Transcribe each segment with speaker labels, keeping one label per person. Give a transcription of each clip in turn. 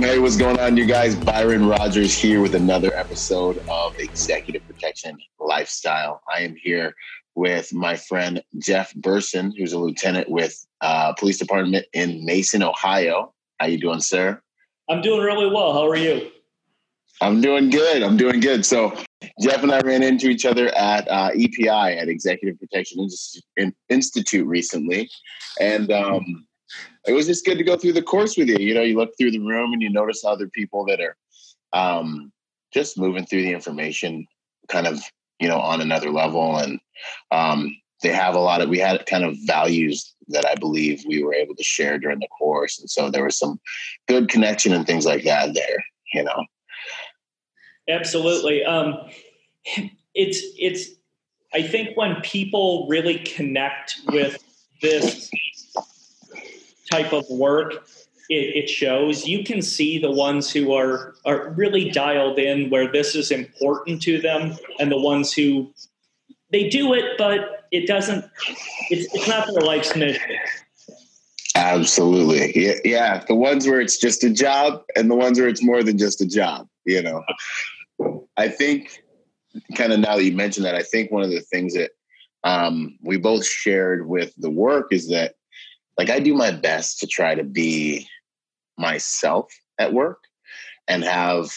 Speaker 1: Hey, what's going on, you guys? Byron Rogers here with another episode of Executive Protection Lifestyle. I am here with my friend Jeff Burson, who's a lieutenant with uh, police department in Mason, Ohio. How you doing, sir?
Speaker 2: I'm doing really well. How are you?
Speaker 1: I'm doing good. I'm doing good. So Jeff and I ran into each other at uh, EPI at Executive Protection Institute recently, and um, it was just good to go through the course with you. You know, you look through the room and you notice other people that are um, just moving through the information, kind of you know on another level, and um, they have a lot of. We had kind of values that I believe we were able to share during the course, and so there was some good connection and things like that there. You know.
Speaker 2: Absolutely. Um, it's it's. I think when people really connect with this type of work, it, it, shows. You can see the ones who are are really dialed in, where this is important to them, and the ones who they do it, but it doesn't. It's it's not their life's mission.
Speaker 1: Absolutely, yeah, yeah. The ones where it's just a job, and the ones where it's more than just a job. You know. I think, kind of now that you mentioned that, I think one of the things that um, we both shared with the work is that, like, I do my best to try to be myself at work and have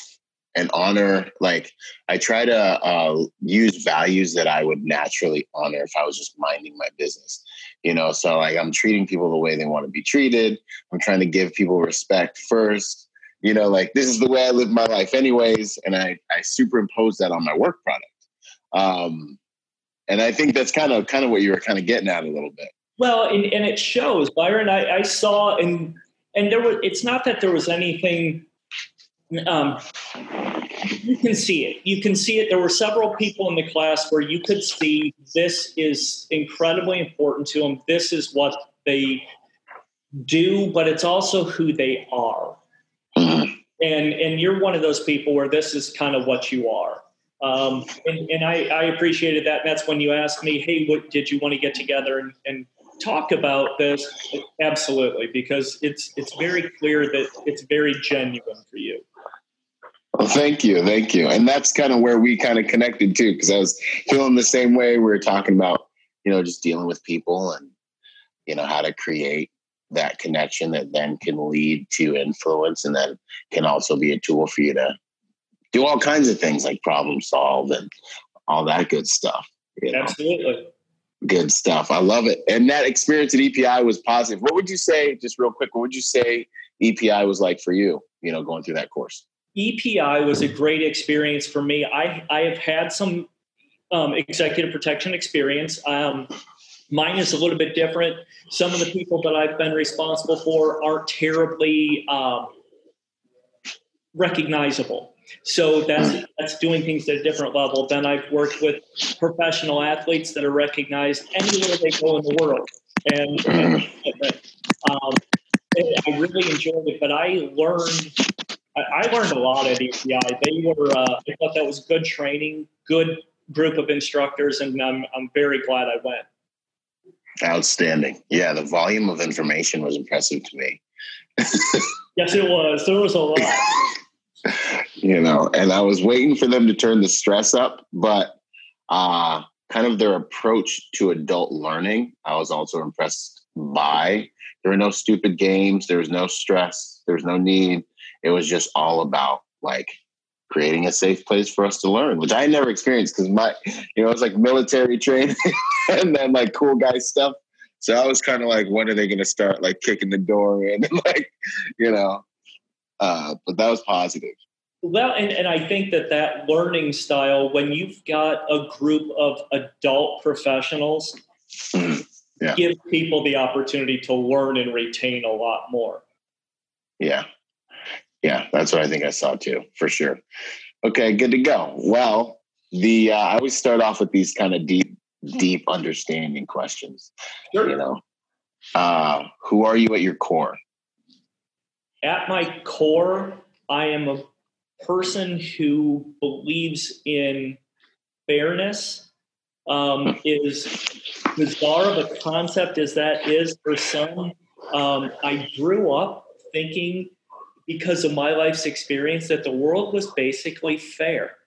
Speaker 1: an honor. Like, I try to uh, use values that I would naturally honor if I was just minding my business. You know, so like I'm treating people the way they want to be treated. I'm trying to give people respect first you know, like this is the way I live my life anyways. And I, I superimpose that on my work product. Um, and I think that's kind of, kind of what you were kind of getting at a little bit.
Speaker 2: Well, and, and it shows Byron, I, I saw, and, and there was, it's not that there was anything, um, you can see it. You can see it. There were several people in the class where you could see this is incredibly important to them. This is what they do, but it's also who they are and and you're one of those people where this is kind of what you are. Um, and, and I, I, appreciated that. And that's when you asked me, "Hey, what did you want to get together and, and talk about this?" Absolutely, because it's it's very clear that it's very genuine for you.
Speaker 1: Well, thank you, thank you, and that's kind of where we kind of connected too, because I was feeling the same way. We were talking about, you know, just dealing with people and you know how to create that connection that then can lead to influence and then can also be a tool for you to do all kinds of things like problem solve and all that good stuff.
Speaker 2: You know? Absolutely.
Speaker 1: Good stuff. I love it. And that experience at EPI was positive. What would you say, just real quick, what would you say EPI was like for you, you know, going through that course?
Speaker 2: EPI was a great experience for me. I, I have had some um, executive protection experience. Um, Mine is a little bit different. Some of the people that I've been responsible for aren't terribly um, recognizable. So that's that's doing things at a different level. Then I've worked with professional athletes that are recognized anywhere they go in the world, and, and um, I really enjoyed it. But I learned I learned a lot at EPI. They were uh, I thought that was good training, good group of instructors, and I'm I'm very glad I went.
Speaker 1: Outstanding. Yeah, the volume of information was impressive to me.
Speaker 2: yes, it was. There was a lot.
Speaker 1: You know, and I was waiting for them to turn the stress up, but uh kind of their approach to adult learning, I was also impressed by. There were no stupid games, there was no stress, there was no need. It was just all about like creating a safe place for us to learn, which I never experienced because my, you know, it's like military training and then like cool guy stuff. So I was kind of like, when are they going to start like kicking the door in and like, you know, uh, but that was positive.
Speaker 2: Well, and, and I think that that learning style, when you've got a group of adult professionals, mm, yeah. give people the opportunity to learn and retain a lot more.
Speaker 1: Yeah. Yeah, that's what I think I saw too, for sure. Okay, good to go. Well, the uh, I always start off with these kind of deep, deep understanding questions. Sure. You know, uh, who are you at your core?
Speaker 2: At my core, I am a person who believes in fairness. Um, is bizarre of a concept as that is for some. Um, I grew up thinking because of my life's experience that the world was basically fair.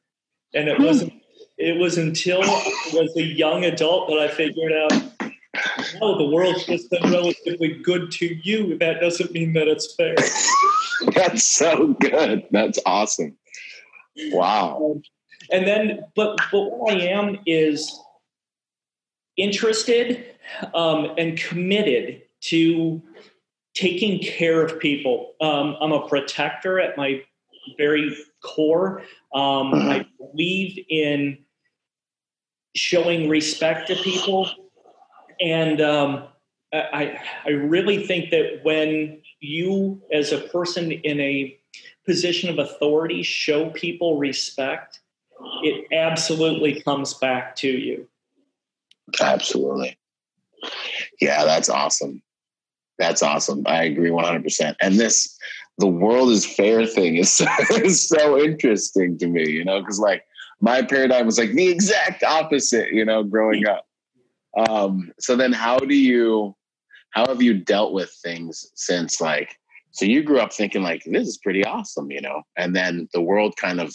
Speaker 2: And it wasn't it was until I was a young adult that I figured out oh, the world's just been relatively good to you. That doesn't mean that it's fair.
Speaker 1: That's so good. That's awesome. Wow.
Speaker 2: Um, and then, but but what I am is interested um, and committed to taking care of people. Um, I'm a protector at my very core. Um. I believe in showing respect to people, and um, I I really think that when you, as a person in a position of authority, show people respect, it absolutely comes back to you.
Speaker 1: Absolutely. Yeah, that's awesome. That's awesome. I agree 100%. And this, the world is fair thing is, is so interesting to me, you know, because like my paradigm was like the exact opposite, you know, growing up. Um, so then how do you, how have you dealt with things since like, so you grew up thinking like, this is pretty awesome, you know, and then the world kind of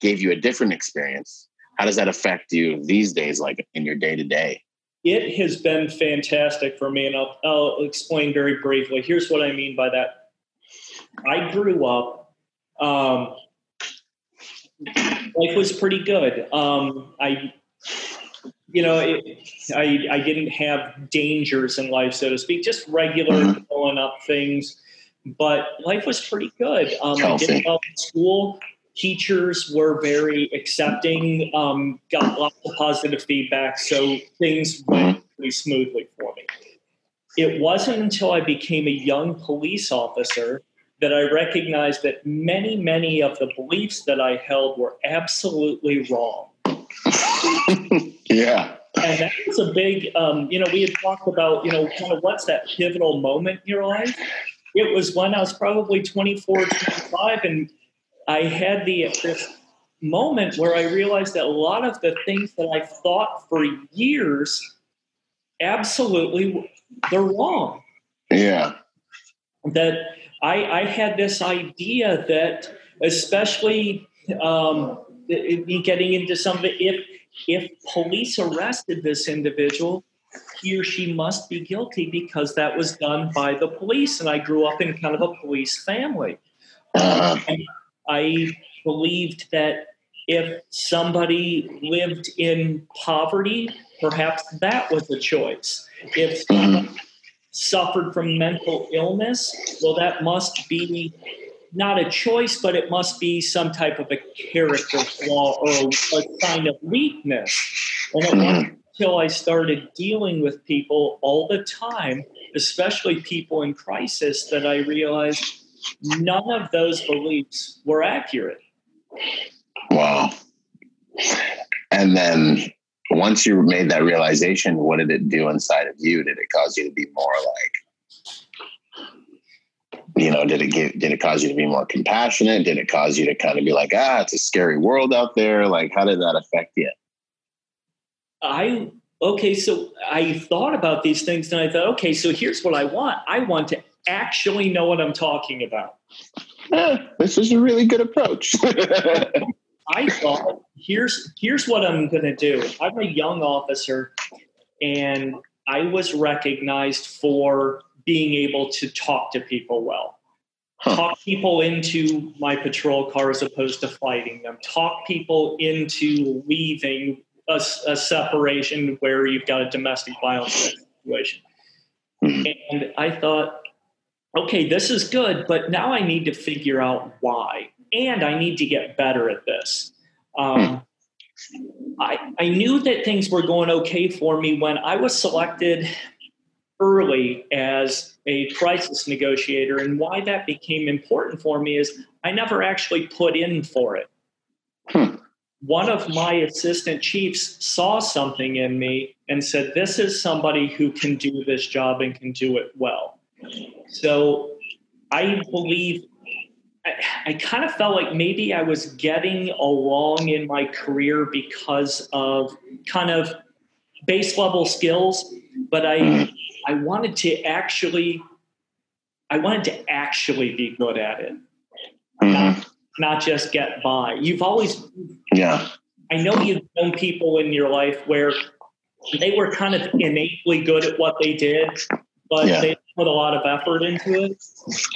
Speaker 1: gave you a different experience. How does that affect you these days, like in your day to day?
Speaker 2: it has been fantastic for me, and I'll, I'll explain very briefly. Here's what I mean by that. I grew up, um, life was pretty good. Um, I, you know, it, I, I didn't have dangers in life, so to speak, just regular mm-hmm. pulling up things, but life was pretty good. Um, I did well in school teachers were very accepting, um, got lots of positive feedback, so things went really smoothly for me. It wasn't until I became a young police officer that I recognized that many, many of the beliefs that I held were absolutely wrong.
Speaker 1: yeah.
Speaker 2: And that was a big, um, you know, we had talked about, you know, kind of what's that pivotal moment in your life? It was when I was probably 24, 25, and I had the this moment where I realized that a lot of the things that I thought for years, absolutely, they're wrong.
Speaker 1: Yeah.
Speaker 2: That I, I had this idea that, especially um, getting into some of it, if if police arrested this individual, he or she must be guilty because that was done by the police. And I grew up in kind of a police family. Uh-huh. And I believed that if somebody lived in poverty, perhaps that was a choice. If mm-hmm. suffered from mental illness, well, that must be not a choice, but it must be some type of a character flaw or a, a sign of weakness. And it wasn't until I started dealing with people all the time, especially people in crisis, that I realized none of those beliefs were accurate.
Speaker 1: Wow. And then once you made that realization, what did it do inside of you? Did it cause you to be more like, you know, did it get, did it cause you to be more compassionate? Did it cause you to kind of be like, ah, it's a scary world out there? Like, how did that affect you?
Speaker 2: I, okay, so I thought about these things and I thought, okay, so here's what I want. I want to actually know what I'm talking about.
Speaker 1: Eh, this is a really good approach.
Speaker 2: I thought here's here's what I'm going to do. I'm a young officer, and I was recognized for being able to talk to people well. Huh. Talk people into my patrol car as opposed to fighting them. Talk people into leaving a, a separation where you've got a domestic violence situation. Hmm. And I thought, okay, this is good, but now I need to figure out why. And I need to get better at this. Um, I, I knew that things were going okay for me when I was selected early as a crisis negotiator. And why that became important for me is I never actually put in for it. Hmm. One of my assistant chiefs saw something in me and said, This is somebody who can do this job and can do it well. So I believe I, I kind of felt like maybe I was getting along in my career because of kind of base level skills, but I mm-hmm. I wanted to actually I wanted to actually be good at it. Mm-hmm. Not, not just get by. You've always
Speaker 1: Yeah.
Speaker 2: I know you've known people in your life where they were kind of innately good at what they did, but yeah. they put a lot of effort into it.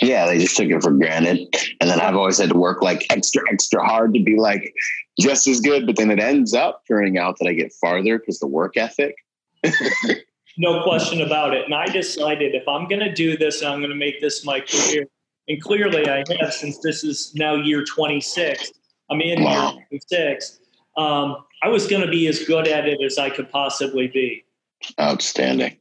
Speaker 1: Yeah, they just took it for granted. And then I've always had to work like extra, extra hard to be like just as good. But then it ends up turning out that I get farther because the work ethic.
Speaker 2: no question about it. And I decided if I'm going to do this, I'm going to make this my career. And clearly I have since this is now year 26. I'm in wow. year 26. Um, I was going to be as good at it as I could possibly be.
Speaker 1: Outstanding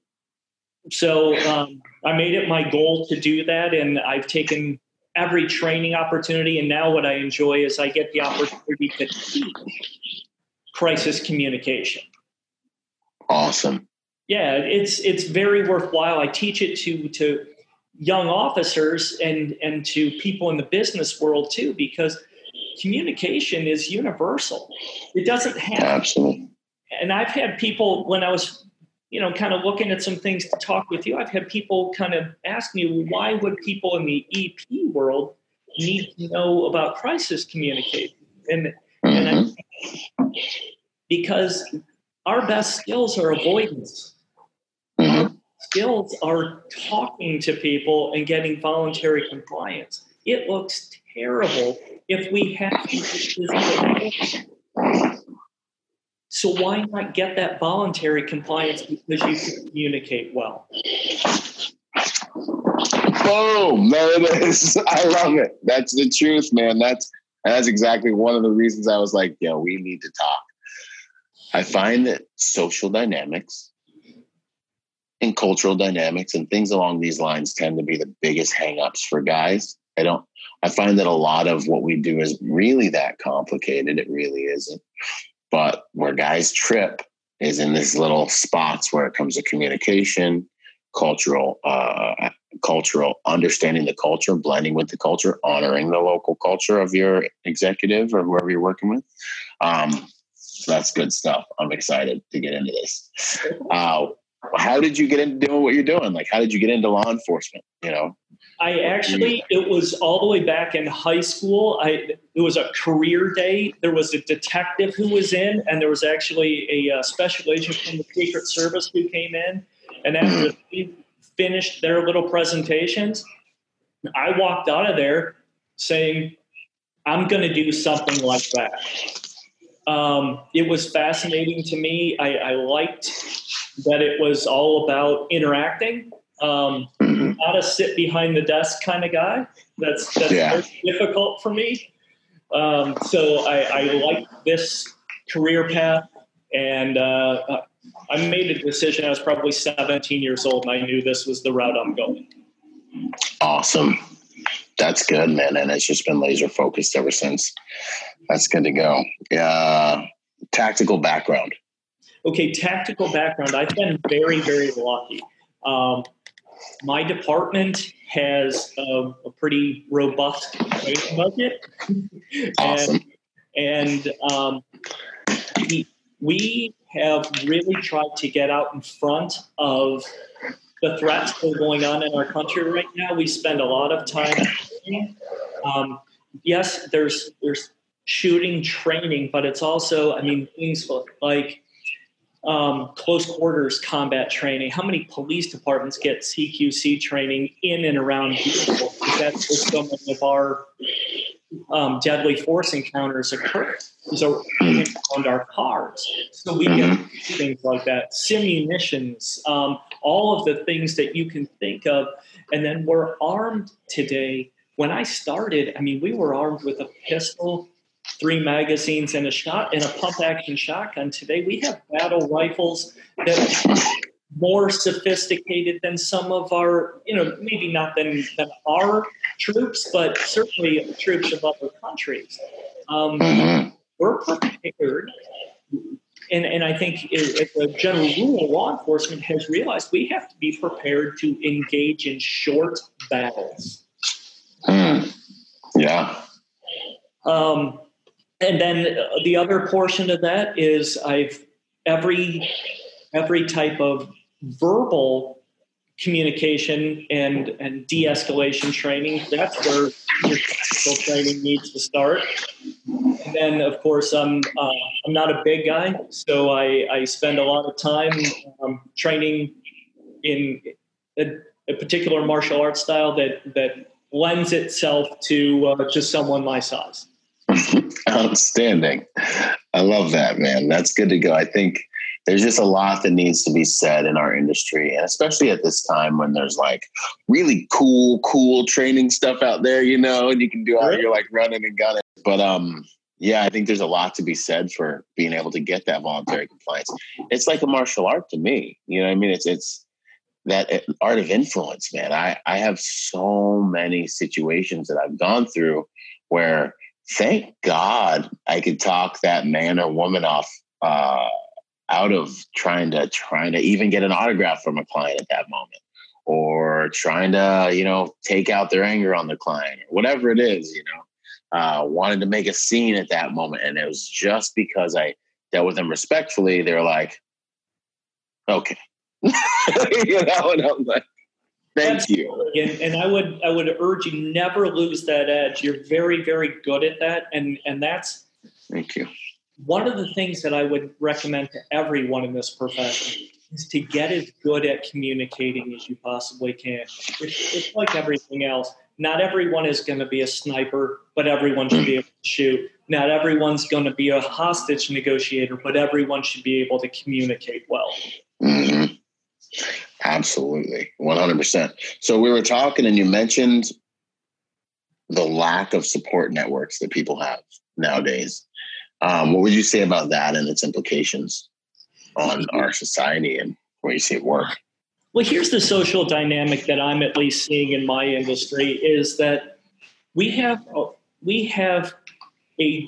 Speaker 2: so um, I made it my goal to do that, and I've taken every training opportunity. And now, what I enjoy is I get the opportunity to teach crisis communication.
Speaker 1: Awesome.
Speaker 2: Yeah, it's it's very worthwhile. I teach it to to young officers and and to people in the business world too, because communication is universal. It doesn't have
Speaker 1: absolutely.
Speaker 2: And I've had people when I was you know, kind of looking at some things to talk with you, I've had people kind of ask me, why would people in the EP world need to know about crisis communication? And, and I, mm-hmm. because our best skills are avoidance. Skills are talking to people and getting voluntary compliance. It looks terrible if we have to. so why not get that voluntary compliance because you communicate well?
Speaker 1: Boom! There it is. I love it. That's the truth, man. That's that's exactly one of the reasons I was like, "Yo, we need to talk." I find that social dynamics and cultural dynamics and things along these lines tend to be the biggest hangups for guys. I don't. I find that a lot of what we do is really that complicated. It really isn't. But where guys trip is in these little spots where it comes to communication, cultural, uh, cultural understanding the culture, blending with the culture, honoring the local culture of your executive or whoever you're working with. Um, that's good stuff. I'm excited to get into this. Uh, how did you get into doing what you're doing? Like, how did you get into law enforcement? You know,
Speaker 2: I actually, it was all the way back in high school. I it was a career day. There was a detective who was in, and there was actually a, uh, special agent from the Secret Service who came in. And after they finished their little presentations, I walked out of there saying, "I'm going to do something like that." Um, it was fascinating to me. I, I liked that it was all about interacting. Um, mm-hmm. not a sit behind the desk kind of guy. That's that's yeah. difficult for me. Um, so I, I like this career path, and uh, I made a decision. I was probably 17 years old, and I knew this was the route I'm going.
Speaker 1: Awesome. That's good, man. And it's just been laser focused ever since. That's good to go. Uh, tactical background.
Speaker 2: Okay, tactical background. I've been very, very lucky. Um, my department has a, a pretty robust training budget.
Speaker 1: Awesome.
Speaker 2: And, and um, we, we have really tried to get out in front of the threats that are going on in our country right now. We spend a lot of time. Um, yes, there's there's shooting training, but it's also, I mean, things like um, close quarters combat training. How many police departments get CQC training in and around vehicles? That's where so many of our um, deadly force encounters occur. So around our cars. So we get mm-hmm. things like that, simunitions, um, all of the things that you can think of. And then we're armed today. When I started, I mean, we were armed with a pistol, three magazines and a shot and a pump action shotgun. Today we have battle rifles that are more sophisticated than some of our, you know, maybe not than, than our troops, but certainly troops of other countries. Um, mm-hmm. We're prepared. And, and I think as a general rule, law enforcement has realized we have to be prepared to engage in short battles.
Speaker 1: Mm. Yeah.
Speaker 2: Um, and then the other portion of that is I've every every type of verbal communication and and de-escalation training that's where your technical training needs to start. And then of course i'm uh, i'm not a big guy so i i spend a lot of time um, training in a, a, particular martial arts style that that lends itself to uh, to someone my size
Speaker 1: Outstanding. I love that, man. That's good to go. I think there's just a lot that needs to be said in our industry, and especially at this time when there's like really cool, cool training stuff out there, you know, and you can do all your like running and gunning. But um, yeah, I think there's a lot to be said for being able to get that voluntary compliance. It's like a martial art to me. You know, I mean, it's it's that eh, art of influence, man. I I have so many situations that I've gone through where thank God I could talk that man or woman off uh, out of trying to trying to even get an autograph from a client at that moment, or trying to you know take out their anger on the client, or whatever it is. You know, uh, wanted to make a scene at that moment, and it was just because I dealt with them respectfully. They're like, okay, you know, and I'm like, Thank Absolutely.
Speaker 2: you. And, and I would I would urge you never lose that edge. You're very very good at that, and and that's.
Speaker 1: Thank you.
Speaker 2: One of the things that I would recommend to everyone in this profession is to get as good at communicating as you possibly can. It's, it's like everything else. Not everyone is going to be a sniper, but everyone should be able to shoot. Not everyone's going to be a hostage negotiator, but everyone should be able to communicate well.
Speaker 1: Absolutely. 100%. So we were talking and you mentioned the lack of support networks that people have nowadays. Um, what would you say about that and its implications on our society and where you see it work?
Speaker 2: Well, here's the social dynamic that I'm at least seeing in my industry is that we have we have a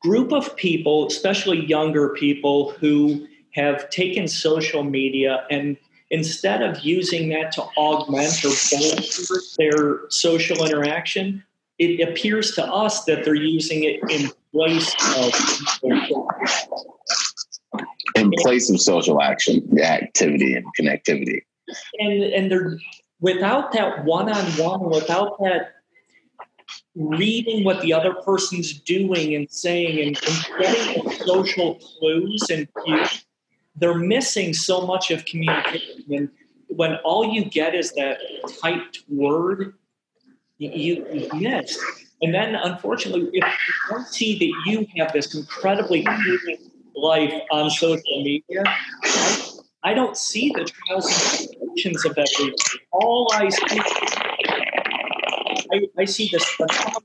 Speaker 2: group of people, especially younger people, who have taken social media and instead of using that to augment or bolster their social interaction, it appears to us that they're using it in place of
Speaker 1: in place of social action, activity, and connectivity.
Speaker 2: And and they're without that one-on-one, without that reading what the other person's doing and saying and, and getting social clues and cues they're missing so much of communication. And when all you get is that typed word, you, miss. And then, unfortunately, if you don't see that you have this incredibly life on social media, I, I don't see the trials and tribulations of that. All I see, I, I see this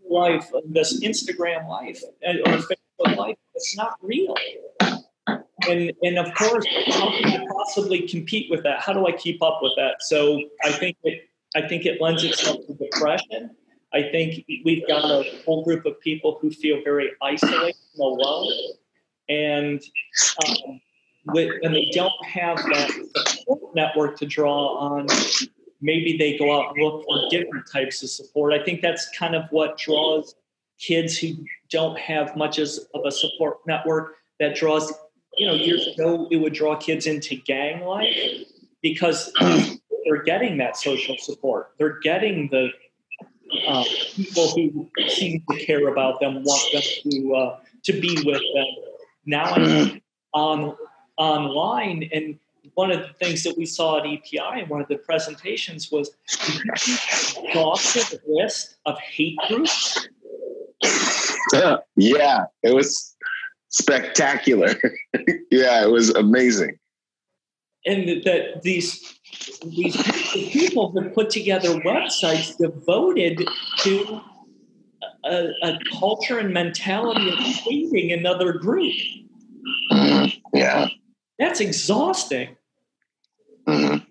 Speaker 2: life, this Instagram life, uh, or Facebook life. It's not real and and of course, how can I possibly compete with that? How do I keep up with that? So I think it I think it lends itself to depression. I think we've got a whole group of people who feel very isolated and alone, and um, with, when they don't have that support network to draw on, maybe they go out and look for different types of support. I think that's kind of what draws kids who don't have much as of a support network that draws you know, years ago, it would draw kids into gang life because they're getting that social support. They're getting the uh, people who seem to care about them want them to uh, to be with them. Now I'm on online, and one of the things that we saw at EPI in one of the presentations was exhaustive list of hate groups.
Speaker 1: yeah, it was spectacular. yeah, it was amazing.
Speaker 2: And that these these people have put together websites devoted to a, a culture and mentality of hating another group.
Speaker 1: Mm-hmm. Yeah,
Speaker 2: that's exhausting.
Speaker 1: Mm-hmm. Um,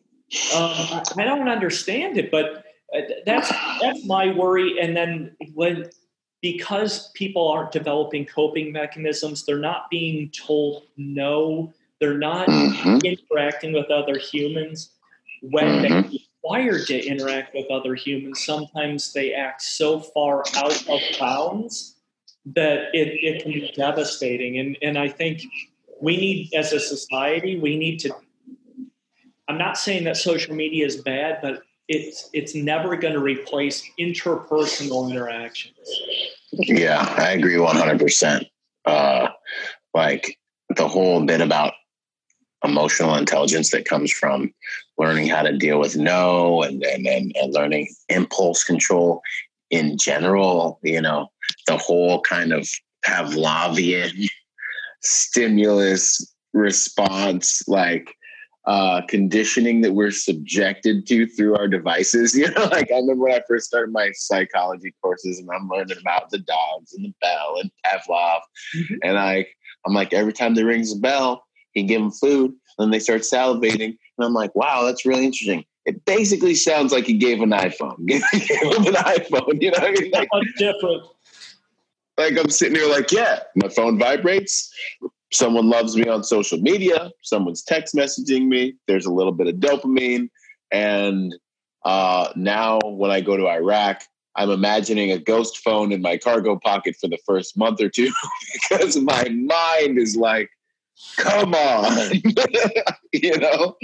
Speaker 2: I, I don't understand it, but uh, that's that's my worry. And then when because people aren't developing coping mechanisms, they're not being told no. They're not mm-hmm. interacting with other humans. When mm-hmm. they're required to interact with other humans, sometimes they act so far out of bounds that it, it can be devastating. And, and I think we need, as a society, we need to. I'm not saying that social media is bad, but it's it's never going to replace interpersonal interactions.
Speaker 1: Yeah, I agree 100%. Uh, like the whole bit about emotional intelligence that comes from learning how to deal with no and, and, and, and learning impulse control in general, you know, the whole kind of Pavlovian stimulus response, like uh, conditioning that we're subjected to through our devices. You know, like I remember when I first started my psychology courses and I'm learning about the dogs and the bell and Pavlov. Mm-hmm. And I, I'm like, every time there rings a bell, he give them food. And then they start salivating. And I'm like, wow, that's really interesting. It basically sounds like he gave an iPhone. gave him an iPhone. You know what I mean? Like,
Speaker 2: different.
Speaker 1: Like I'm sitting here like, yeah, my phone vibrates someone loves me on social media, someone's text messaging me, there's a little bit of dopamine. And uh, now when I go to Iraq, I'm imagining a ghost phone in my cargo pocket for the first month or two because my mind is like, come on, you know,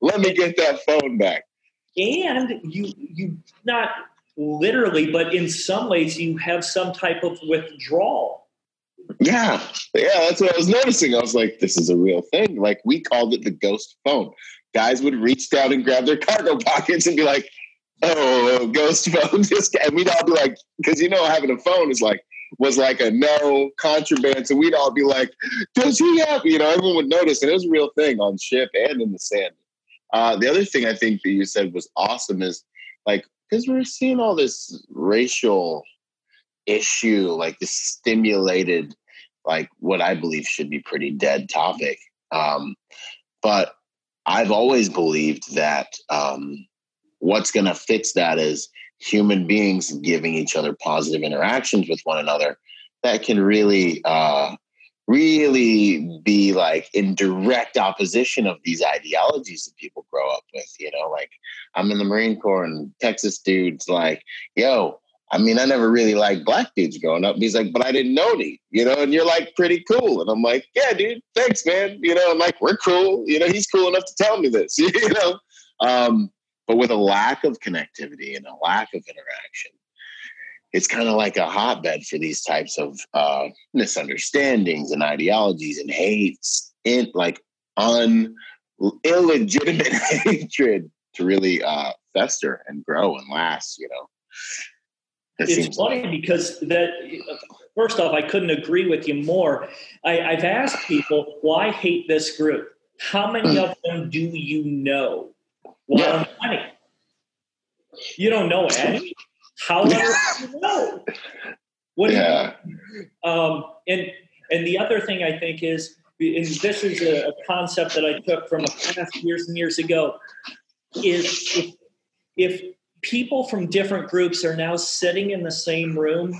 Speaker 1: let me get that phone back.
Speaker 2: And you, you not literally, but in some ways, you have some type of withdrawal
Speaker 1: yeah, yeah, that's what I was noticing. I was like, this is a real thing. Like we called it the ghost phone. Guys would reach down and grab their cargo pockets and be like, "Oh, ghost phone!" Just and we'd all be like, because you know, having a phone is like was like a no contraband. So we'd all be like, "Does he have?" You know, everyone would notice, and it was a real thing on ship and in the sand. Uh, the other thing I think that you said was awesome is like because we're seeing all this racial issue, like the stimulated, like what I believe should be pretty dead topic. Um, but I've always believed that um, what's going to fix that is human beings giving each other positive interactions with one another that can really uh, really be like in direct opposition of these ideologies that people grow up with you know like i'm in the marine corps and texas dudes like yo I mean, I never really liked black dudes growing up. he's like, but I didn't know thee, you know, and you're like pretty cool. And I'm like, yeah, dude, thanks, man. You know, I'm like, we're cool. You know, he's cool enough to tell me this, you know. Um, but with a lack of connectivity and a lack of interaction, it's kind of like a hotbed for these types of uh, misunderstandings and ideologies and hates, in like un illegitimate hatred to really uh, fester and grow and last. You know
Speaker 2: it's funny like. because that first off, I couldn't agree with you more. I, have asked people why hate this group. How many of them do you know? Well, yeah. many. You don't know any. How do you know? What yeah. You, um, and and the other thing I think is, and this is a, a concept that I took from a class years and years ago, is if, if people from different groups are now sitting in the same room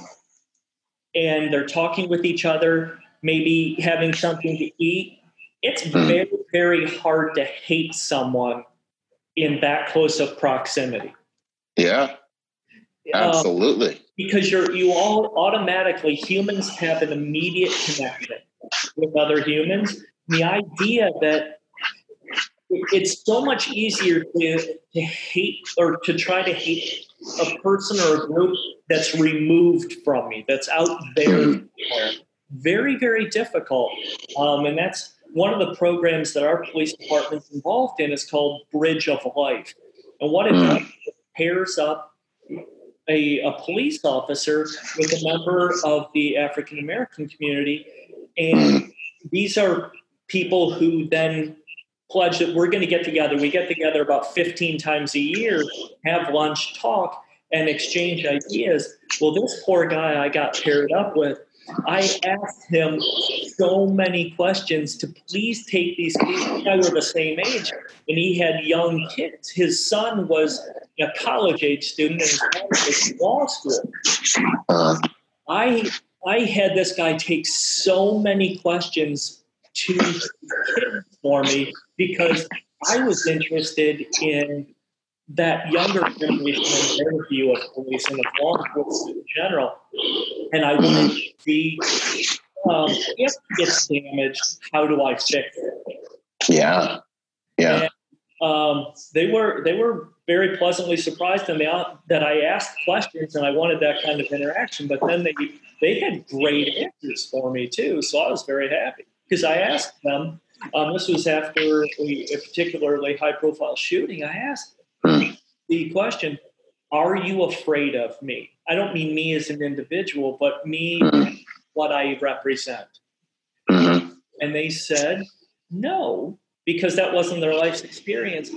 Speaker 2: and they're talking with each other, maybe having something to eat. It's hmm. very, very hard to hate someone in that close of proximity.
Speaker 1: Yeah. Um, absolutely. Um,
Speaker 2: because you're you all automatically humans have an immediate connection with other humans. The idea that it's so much easier to, to hate or to try to hate a person or a group that's removed from me, that's out there. Very, very difficult. Um, and that's one of the programs that our police department's involved in is called Bridge of Life. And what it does it pairs up a, a police officer with a member of the African American community. And these are people who then pledge that we're going to get together. We get together about 15 times a year, have lunch, talk, and exchange ideas. Well, this poor guy I got paired up with, I asked him so many questions to please take these people. I were the same age, and he had young kids. His son was a college age student and his was in law school. Uh. I I had this guy take so many questions to kids for me because I was interested in that younger generation their view of police and of law enforcement in general. And I wanted to see um, if it gets damaged, how do I fix it?
Speaker 1: Yeah. Yeah.
Speaker 2: And, um, they were they were very pleasantly surprised and they, that I asked questions and I wanted that kind of interaction. But then they they had great answers for me too, so I was very happy because I asked them. Um, this was after a, a particularly high profile shooting. I asked the question, "Are you afraid of me?" I don't mean me as an individual, but me what I represent. Mm-hmm. And they said no because that wasn't their life's experience.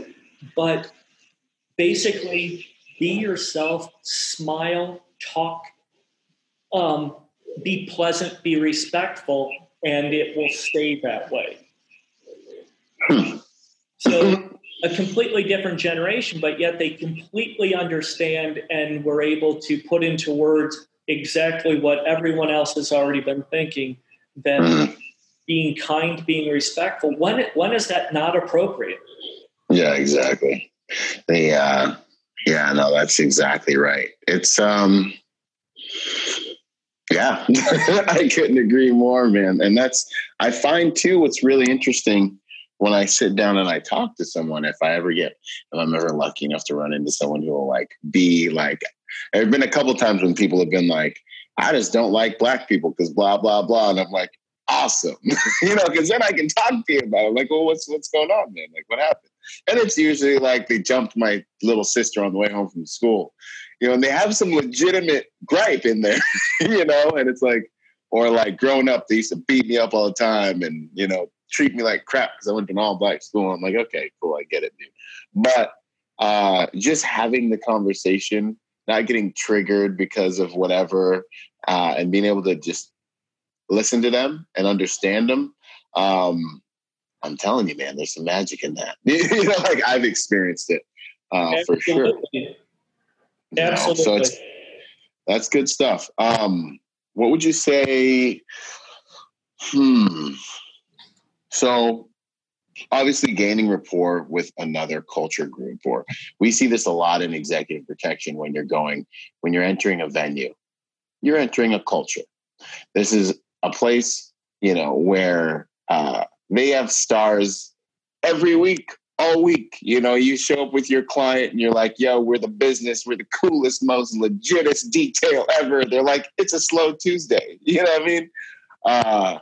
Speaker 2: But basically, be yourself, smile, talk, um, be pleasant, be respectful, and it will stay that way. So, a completely different generation, but yet they completely understand and were able to put into words exactly what everyone else has already been thinking. Then, being kind, being respectful. When when is that not appropriate?
Speaker 1: Yeah, exactly. The uh, yeah, no, that's exactly right. It's um yeah, I couldn't agree more, man. And that's, I find too, what's really interesting when I sit down and I talk to someone, if I ever get, if I'm ever lucky enough to run into someone who will like be like, there have been a couple times when people have been like, I just don't like black people because blah, blah, blah. And I'm like, awesome. you know, because then I can talk to you about it. I'm like, well, what's what's going on, man? Like, what happened? And it's usually like they jumped my little sister on the way home from school you know, and they have some legitimate gripe in there, you know, and it's like, or like growing up, they used to beat me up all the time and, you know, treat me like crap because I went to an all black school. I'm like, okay, cool, I get it, dude. But uh, just having the conversation, not getting triggered because of whatever, uh, and being able to just listen to them and understand them. Um, I'm telling you, man, there's some magic in that. you know, like I've experienced it uh, for sure. Absolutely. Know? So it's, that's good stuff. Um, what would you say? Hmm. So obviously gaining rapport with another culture group or we see this a lot in executive protection when you're going when you're entering a venue you're entering a culture this is a place you know where uh, they have stars every week all week. You know, you show up with your client and you're like, yo, we're the business, we're the coolest, most legitest detail ever. They're like, it's a slow Tuesday. You know what I mean? Uh,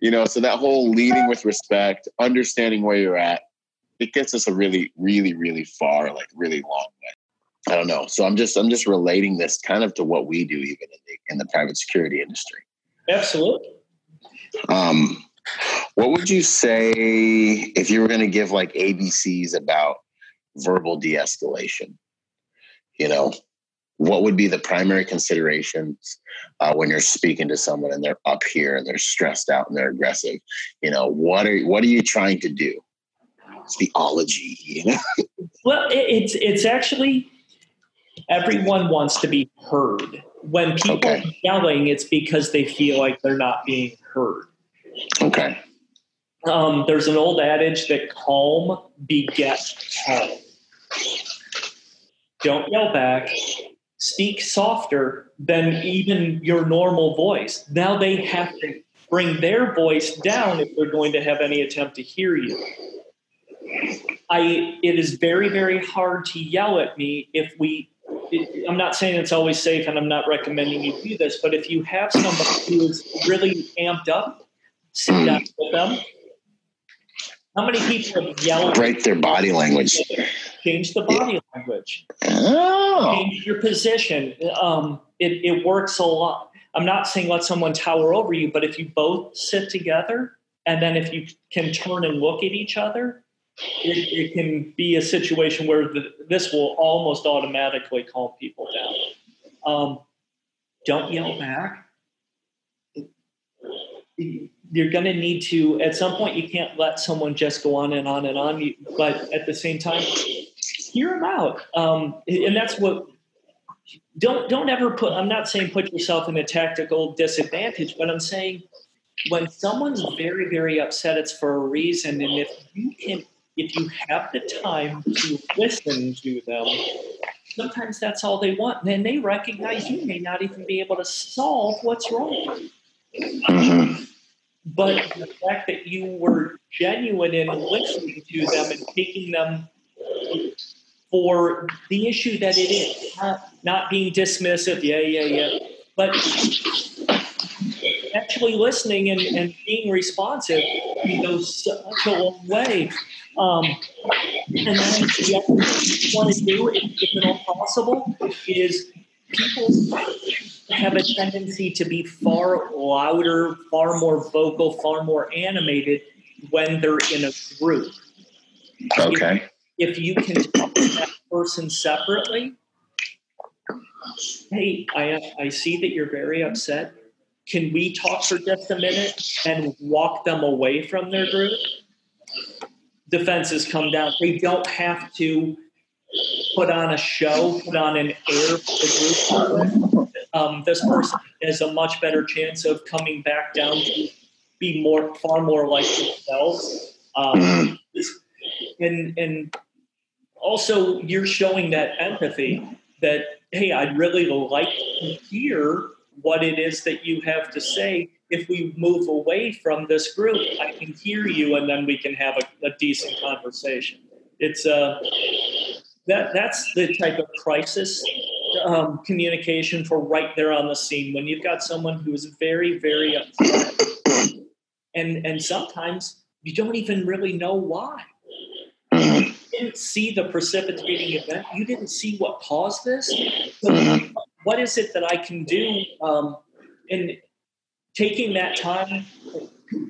Speaker 1: you know, so that whole leading with respect, understanding where you're at, it gets us a really, really, really far, like really long way. I don't know. So I'm just I'm just relating this kind of to what we do even in the, in the private security industry.
Speaker 2: Absolutely.
Speaker 1: Um, what would you say if you were going to give like ABCs about verbal de escalation? You know, what would be the primary considerations uh, when you're speaking to someone and they're up here and they're stressed out and they're aggressive? You know, what are what are you trying to do? It's theology, you know.
Speaker 2: well, it's it's actually everyone wants to be heard. When people okay. are yelling, it's because they feel like they're not being heard.
Speaker 1: Okay.
Speaker 2: Um, there's an old adage that calm begets calm. Don't yell back. Speak softer than even your normal voice. Now they have to bring their voice down if they're going to have any attempt to hear you. I it is very very hard to yell at me if we. I'm not saying it's always safe, and I'm not recommending you do this. But if you have somebody who is really amped up, sit down with them. How many people have yelled?
Speaker 1: Break their body language.
Speaker 2: Change the body yeah. language.
Speaker 1: Oh.
Speaker 2: Change your position. Um, it, it works a lot. I'm not saying let someone tower over you, but if you both sit together and then if you can turn and look at each other, it, it can be a situation where the, this will almost automatically calm people down. Um, don't yell back. You're going to need to, at some point, you can't let someone just go on and on and on. But at the same time, hear them out. Um, and that's what don't don't ever put i'm not saying put yourself in a tactical disadvantage but i'm saying when someone's very very upset it's for a reason and if you can if you have the time to listen to them sometimes that's all they want and then they recognize you may not even be able to solve what's wrong mm-hmm. but the fact that you were genuine in listening to them and taking them for the issue that it is, not, not being dismissive, yeah, yeah, yeah, but actually listening and, and being responsive goes such a long way. Um, and then the other thing you want to do, if, if at all possible, is people have a tendency to be far louder, far more vocal, far more animated when they're in a group.
Speaker 1: Okay.
Speaker 2: If, if you can talk to that person separately, hey, I, I see that you're very upset can we talk for just a minute and walk them away from their group? Defenses come down. They don't have to put on a show, put on an air for the group. Um, this person has a much better chance of coming back down to be more, far more like themselves. Um, and and also, you're showing that empathy that hey, I'd really like to hear what it is that you have to say. If we move away from this group, I can hear you, and then we can have a, a decent conversation. It's uh, that that's the type of crisis um, communication for right there on the scene when you've got someone who is very, very upset, and and sometimes you don't even really know why. You didn't see the precipitating event. You didn't see what caused this what is it that I can do? Um, and taking that time,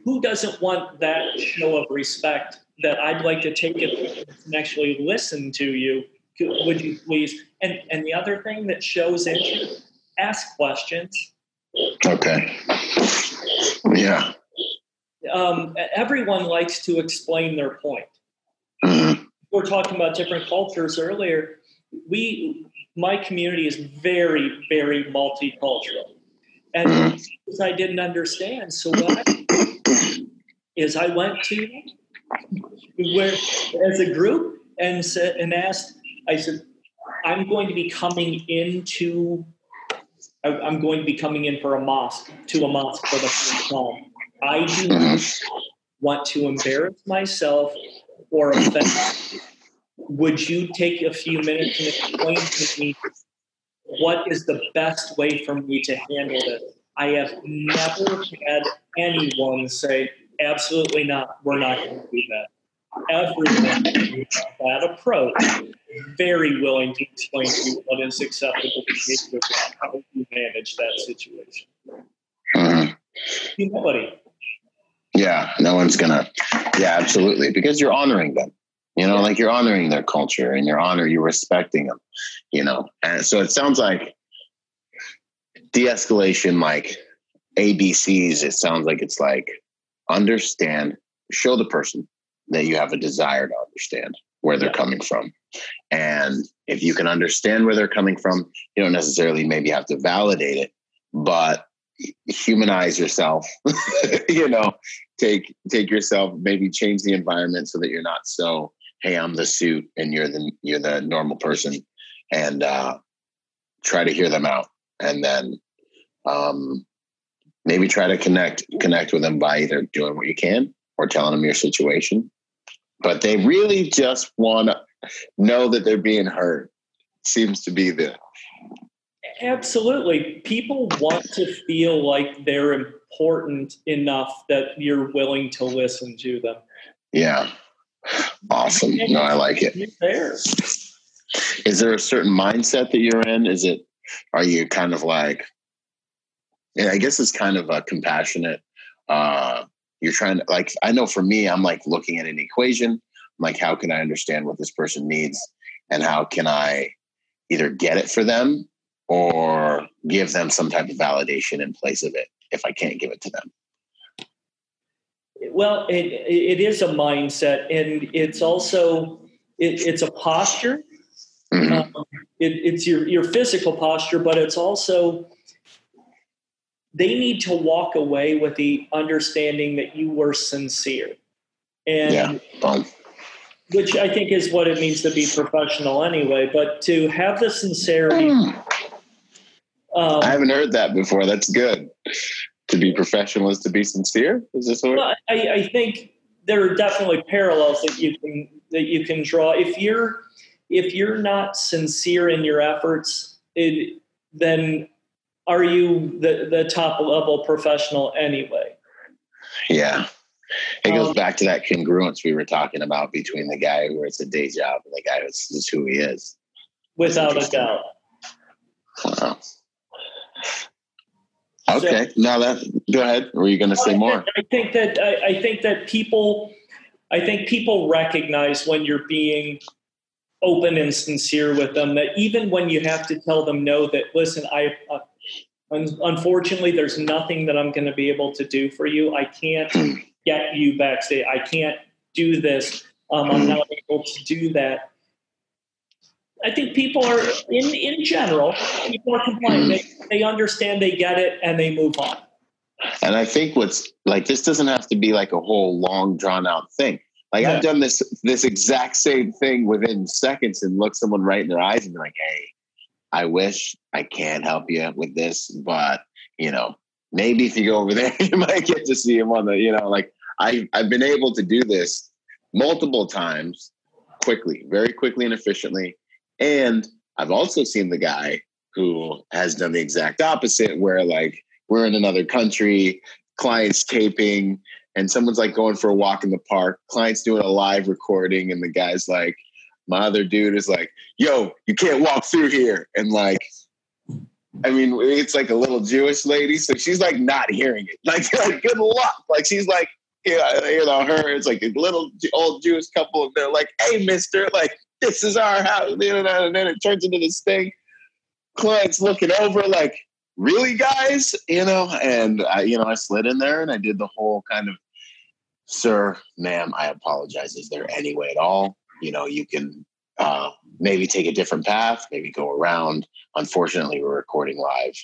Speaker 2: who doesn't want that show of respect that I'd like to take it and actually listen to you? Would you please? And and the other thing that shows interest, ask questions.
Speaker 1: Okay. Yeah.
Speaker 2: Um, everyone likes to explain their point. Mm-hmm. We are talking about different cultures earlier. We my community is very, very multicultural. And mm-hmm. I didn't understand. So what I is I went to where as a group and said and asked, I said, I'm going to be coming into I'm going to be coming in for a mosque to a mosque for the first time. I do not mm-hmm. want to embarrass myself or offend would you take a few minutes and explain to me what is the best way for me to handle this? I have never had anyone say, absolutely not, we're not going to do that. Everyone that approach, very willing to explain to you what is acceptable behavior how you manage that situation. Mm-hmm. Humility.
Speaker 1: Yeah, no one's gonna. Yeah, absolutely, because you're honoring them. You know, like you're honoring their culture and you're honor, you're respecting them, you know. And so it sounds like de-escalation, like ABCs, it sounds like it's like understand, show the person that you have a desire to understand where they're yeah. coming from. And if you can understand where they're coming from, you don't necessarily maybe have to validate it, but humanize yourself you know take take yourself maybe change the environment so that you're not so hey i'm the suit and you're the you're the normal person and uh, try to hear them out and then um, maybe try to connect connect with them by either doing what you can or telling them your situation but they really just want to know that they're being heard. Seems to be the
Speaker 2: absolutely people want to feel like they're important enough that you're willing to listen to them.
Speaker 1: Yeah. Awesome. No, I like it. There. Is there a certain mindset that you're in? Is it are you kind of like yeah, I guess it's kind of a compassionate uh you're trying to like i know for me i'm like looking at an equation I'm like how can i understand what this person needs and how can i either get it for them or give them some type of validation in place of it if i can't give it to them
Speaker 2: well it, it is a mindset and it's also it, it's a posture mm-hmm. um, it, it's your, your physical posture but it's also they need to walk away with the understanding that you were sincere. And yeah. which I think is what it means to be professional anyway, but to have the sincerity. Mm.
Speaker 1: Um, I haven't heard that before. That's good. To be professional is to be sincere. Is this what?
Speaker 2: Well, I, I think there are definitely parallels that you can that you can draw. If you're if you're not sincere in your efforts, it, then are you the, the top level professional anyway?
Speaker 1: Yeah. It goes um, back to that congruence we were talking about between the guy who it's a day job and the guy who's just who he is.
Speaker 2: Without a doubt.
Speaker 1: Wow. Okay. So, now that go ahead. Were you going to say more?
Speaker 2: I think that I, I think that people, I think people recognize when you're being open and sincere with them. That even when you have to tell them no, that listen, I unfortunately, there's nothing that I'm going to be able to do for you. I can't get you back. backstage. I can't do this. Um, I'm not able to do that. I think people are, in in general, people are complaining. They, they understand, they get it, and they move on.
Speaker 1: And I think what's like this doesn't have to be like a whole long drawn out thing. Like yeah. I've done this this exact same thing within seconds and look someone right in their eyes and be like, "Hey, I wish I can help you with this, but you know, maybe if you go over there, you might get to see him on the, you know, like I I've been able to do this multiple times quickly, very quickly and efficiently. And I've also seen the guy who has done the exact opposite, where like we're in another country, clients taping, and someone's like going for a walk in the park, clients doing a live recording, and the guy's like, my other dude is like, yo, you can't walk through here. And like, I mean, it's like a little Jewish lady. So she's like not hearing it. Like, like good luck. Like she's like, you know, her, it's like a little old Jewish couple. And they're like, hey, mister, like, this is our house. And then it turns into this thing. Clients looking over like, really, guys? You know, and I, you know, I slid in there and I did the whole kind of, sir, ma'am, I apologize. Is there any way at all you know you can uh, maybe take a different path maybe go around. Unfortunately we're recording live.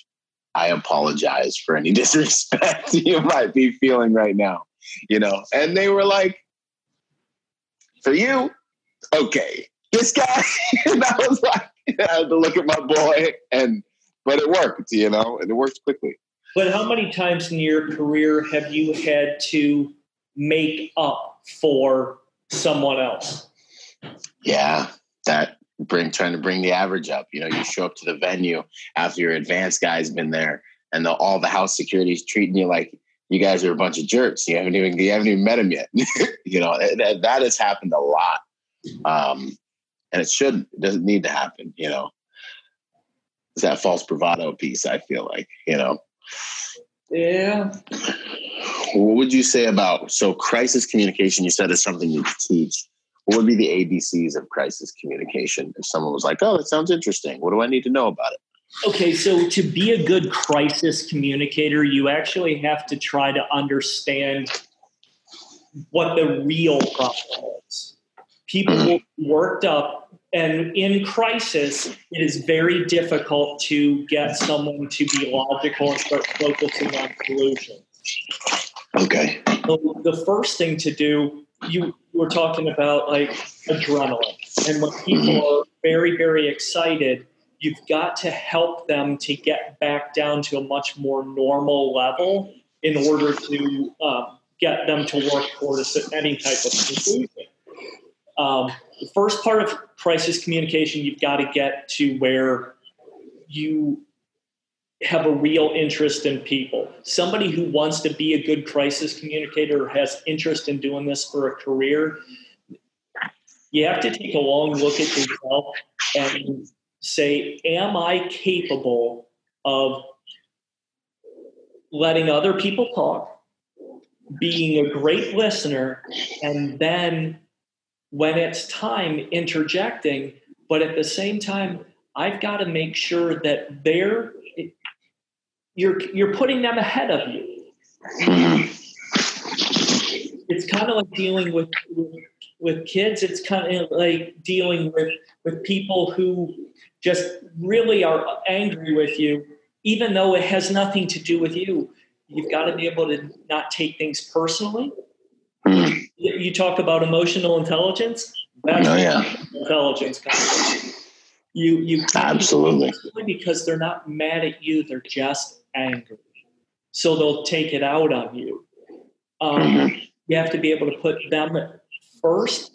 Speaker 1: I apologize for any disrespect you might be feeling right now you know? And they were like for you? Okay. This guy and i was like i had to look at my boy and but it worked you know? And it worked quickly.
Speaker 2: But how many times in your career have you had to make up for someone else
Speaker 1: yeah, that bring trying to bring the average up. You know, you show up to the venue after your advanced guy's been there, and the, all the house security's treating you like you guys are a bunch of jerks. You haven't even you haven't even met him yet. you know that, that has happened a lot, um, and it shouldn't. It doesn't need to happen. You know, it's that false bravado piece. I feel like you know.
Speaker 2: Yeah.
Speaker 1: What would you say about so crisis communication? You said is something you teach what would be the ABCs of crisis communication? If someone was like, oh, that sounds interesting. What do I need to know about it?
Speaker 2: Okay, so to be a good crisis communicator, you actually have to try to understand what the real problem is. People mm-hmm. worked up, and in crisis, it is very difficult to get someone to be logical and start focusing on solutions.
Speaker 1: Okay.
Speaker 2: So the first thing to do you were talking about like adrenaline, and when people are very, very excited, you've got to help them to get back down to a much more normal level in order to um, get them to work towards any type of conclusion. Um, the first part of crisis communication, you've got to get to where you have a real interest in people. Somebody who wants to be a good crisis communicator or has interest in doing this for a career, you have to take a long look at yourself and say, Am I capable of letting other people talk, being a great listener, and then when it's time, interjecting, but at the same time, I've got to make sure that they're you're you're putting them ahead of you. It's kind of like dealing with, with kids. It's kind of like dealing with with people who just really are angry with you, even though it has nothing to do with you. You've got to be able to not take things personally. You talk about emotional intelligence.
Speaker 1: That's oh yeah,
Speaker 2: intelligence. You you
Speaker 1: absolutely
Speaker 2: because they're not mad at you; they're just angry. So they'll take it out on you. Um, mm-hmm. You have to be able to put them first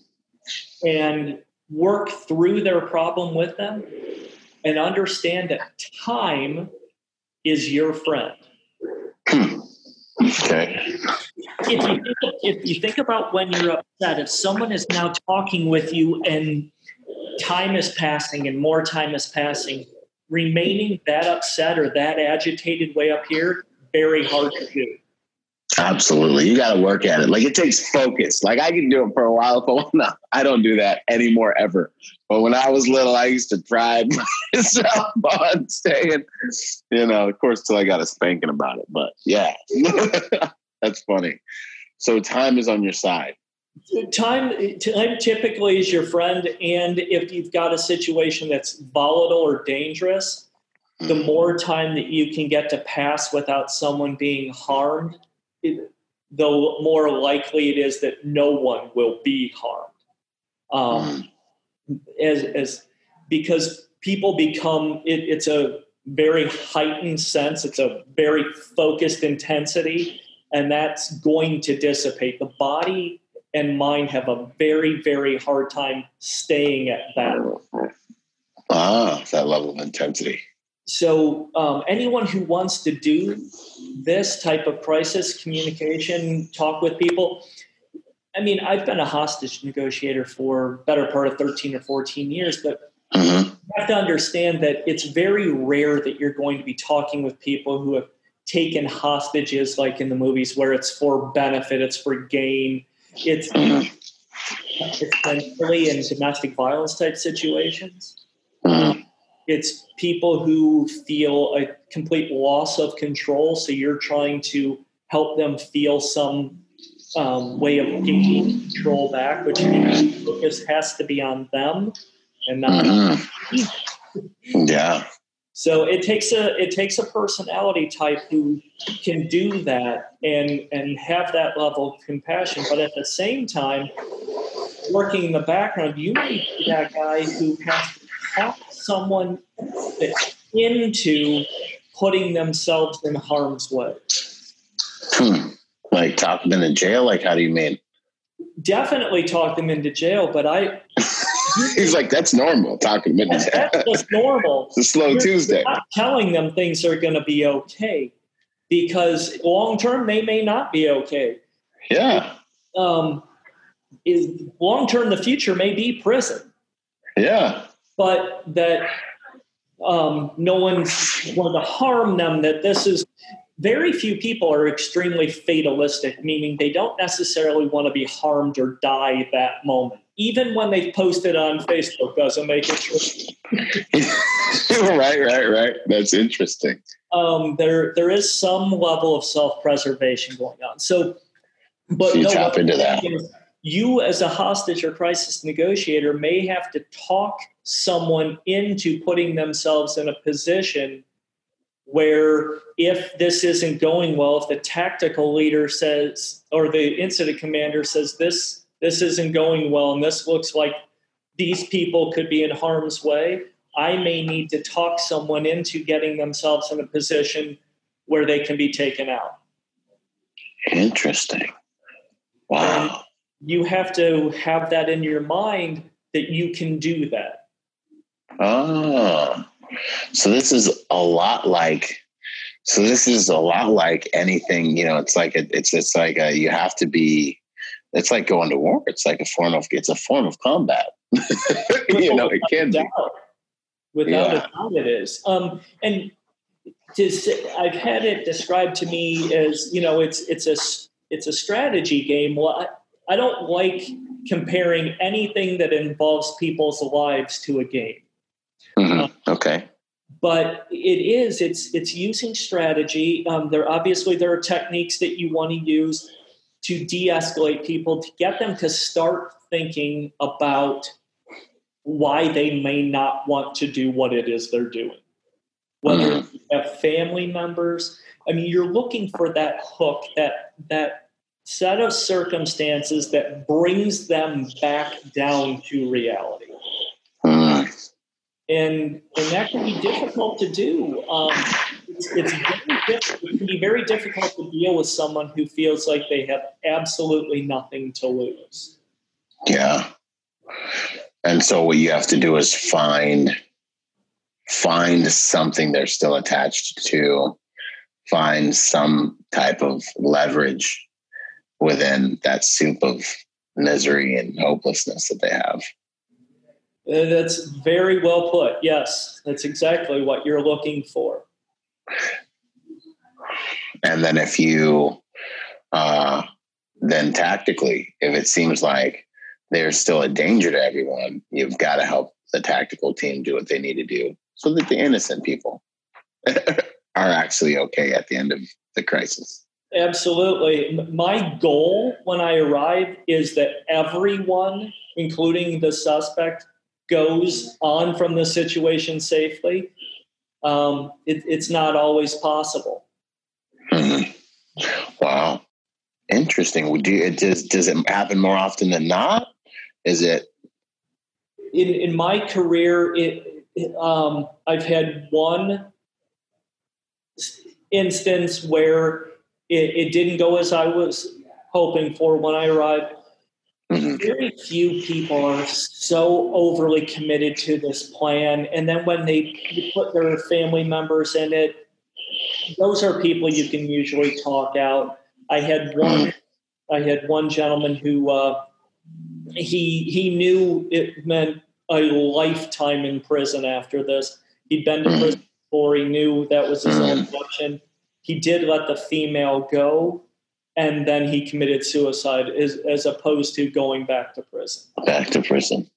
Speaker 2: and work through their problem with them, and understand that time is your friend.
Speaker 1: Okay.
Speaker 2: If you, think, if you think about when you're upset, if someone is now talking with you and time is passing and more time is passing, remaining that upset or that agitated way up here, very hard to do.
Speaker 1: Absolutely. You got to work at it. Like it takes focus. Like I can do it for a while, but no, I don't do that anymore ever. But when I was little, I used to pride myself on staying, you know, of course, till I got a spanking about it. But yeah, that's funny. So time is on your side.
Speaker 2: Time, time typically is your friend. And if you've got a situation that's volatile or dangerous, the mm-hmm. more time that you can get to pass without someone being harmed, it, the more likely it is that no one will be harmed. Um, mm-hmm. as, as because people become, it, it's a very heightened sense. It's a very focused intensity, and that's going to dissipate. The body and mine have a very, very hard time staying at that.
Speaker 1: Ah, that level of intensity.
Speaker 2: So, um, anyone who wants to do this type of crisis communication, talk with people, I mean, I've been a hostage negotiator for better part of 13 or 14 years, but mm-hmm. you have to understand that it's very rare that you're going to be talking with people who have taken hostages like in the movies where it's for benefit, it's for gain, it's essentially in domestic violence type situations. It's people who feel a complete loss of control. So you're trying to help them feel some um, way of gaining control back, which means focus has to be on them and not
Speaker 1: mm-hmm. yeah
Speaker 2: so it takes a it takes a personality type who can do that and and have that level of compassion, but at the same time, working in the background, you may be that guy who has to talk someone into putting themselves in harm's way.
Speaker 1: Hmm. Like talk them into jail? Like how do you mean?
Speaker 2: Definitely talk them into jail, but I
Speaker 1: He's like, that's normal. Talking midnight.
Speaker 2: That's just normal.
Speaker 1: it's a slow You're Tuesday.
Speaker 2: Not telling them things are going to be okay because long term they may not be okay.
Speaker 1: Yeah.
Speaker 2: Um, is long term the future may be prison.
Speaker 1: Yeah.
Speaker 2: But that um, no one's going to harm them. That this is very few people are extremely fatalistic, meaning they don't necessarily want to be harmed or die that moment even when they post it on Facebook doesn't make it true.
Speaker 1: right, right, right. That's interesting.
Speaker 2: Um, there, there is some level of self-preservation going on. So, but
Speaker 1: so you no, tap into that.
Speaker 2: You, as a hostage or crisis negotiator, may have to talk someone into putting themselves in a position where if this isn't going well, if the tactical leader says or the incident commander says this this isn't going well and this looks like these people could be in harm's way, I may need to talk someone into getting themselves in a position where they can be taken out.
Speaker 1: Interesting. Wow.
Speaker 2: you have to have that in your mind that you can do that.
Speaker 1: Oh, so this is a lot like. So this is a lot like anything. You know, it's like a, it's it's like a, you have to be. It's like going to war. It's like a form of it's a form of combat. you know, it can be.
Speaker 2: Without yeah. a doubt, it is. Um, and just, I've had it described to me as you know, it's it's a it's a strategy game. Well, I, I don't like comparing anything that involves people's lives to a game.
Speaker 1: Mm-hmm. Um, okay.
Speaker 2: But it is it's it's using strategy. Um, there obviously there are techniques that you want to use to de-escalate people to get them to start thinking about why they may not want to do what it is they're doing. Whether mm-hmm. you have family members, I mean, you're looking for that hook, that that set of circumstances that brings them back down to reality. Mm-hmm. And and that can be difficult to do. Um, it's, it's very difficult. It can be very difficult to deal with someone who feels like they have absolutely nothing to lose.
Speaker 1: Yeah. And so what you have to do is find find something they're still attached to, find some type of leverage within that soup of misery and hopelessness that they have.
Speaker 2: Uh, that's very well put. Yes, that's exactly what you're looking for.
Speaker 1: And then if you, uh, then tactically, if it seems like there's still a danger to everyone, you've got to help the tactical team do what they need to do so that the innocent people are actually okay at the end of the crisis.
Speaker 2: Absolutely. My goal when I arrive is that everyone, including the suspect, goes on from the situation safely. Um, it, it's not always possible.
Speaker 1: Wow. Interesting. Do you, does, does it happen more often than not? Is it?
Speaker 2: In, in my career, it, um, I've had one instance where it, it, didn't go as I was hoping for when I arrived. Mm-hmm. Very few people are so overly committed to this plan, and then when they put their family members in it, those are people you can usually talk out. I had one. Mm-hmm. I had one gentleman who uh, he he knew it meant a lifetime in prison after this. He'd been to mm. prison before. He knew that was his own mm. option. He did let the female go, and then he committed suicide as, as opposed to going back to prison.
Speaker 1: Back to prison.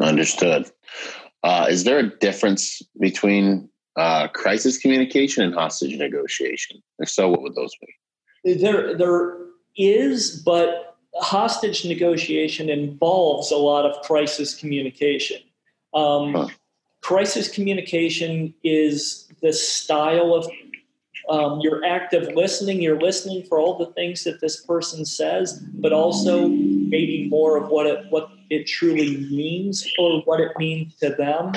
Speaker 1: Understood. Uh, is there a difference between uh, crisis communication and hostage negotiation? If so, what would those
Speaker 2: be? There, there is, but hostage negotiation involves a lot of crisis communication. Um, huh. Crisis communication is the style of um, you're active listening. You're listening for all the things that this person says, but also maybe more of what it what it truly means or what it means to them.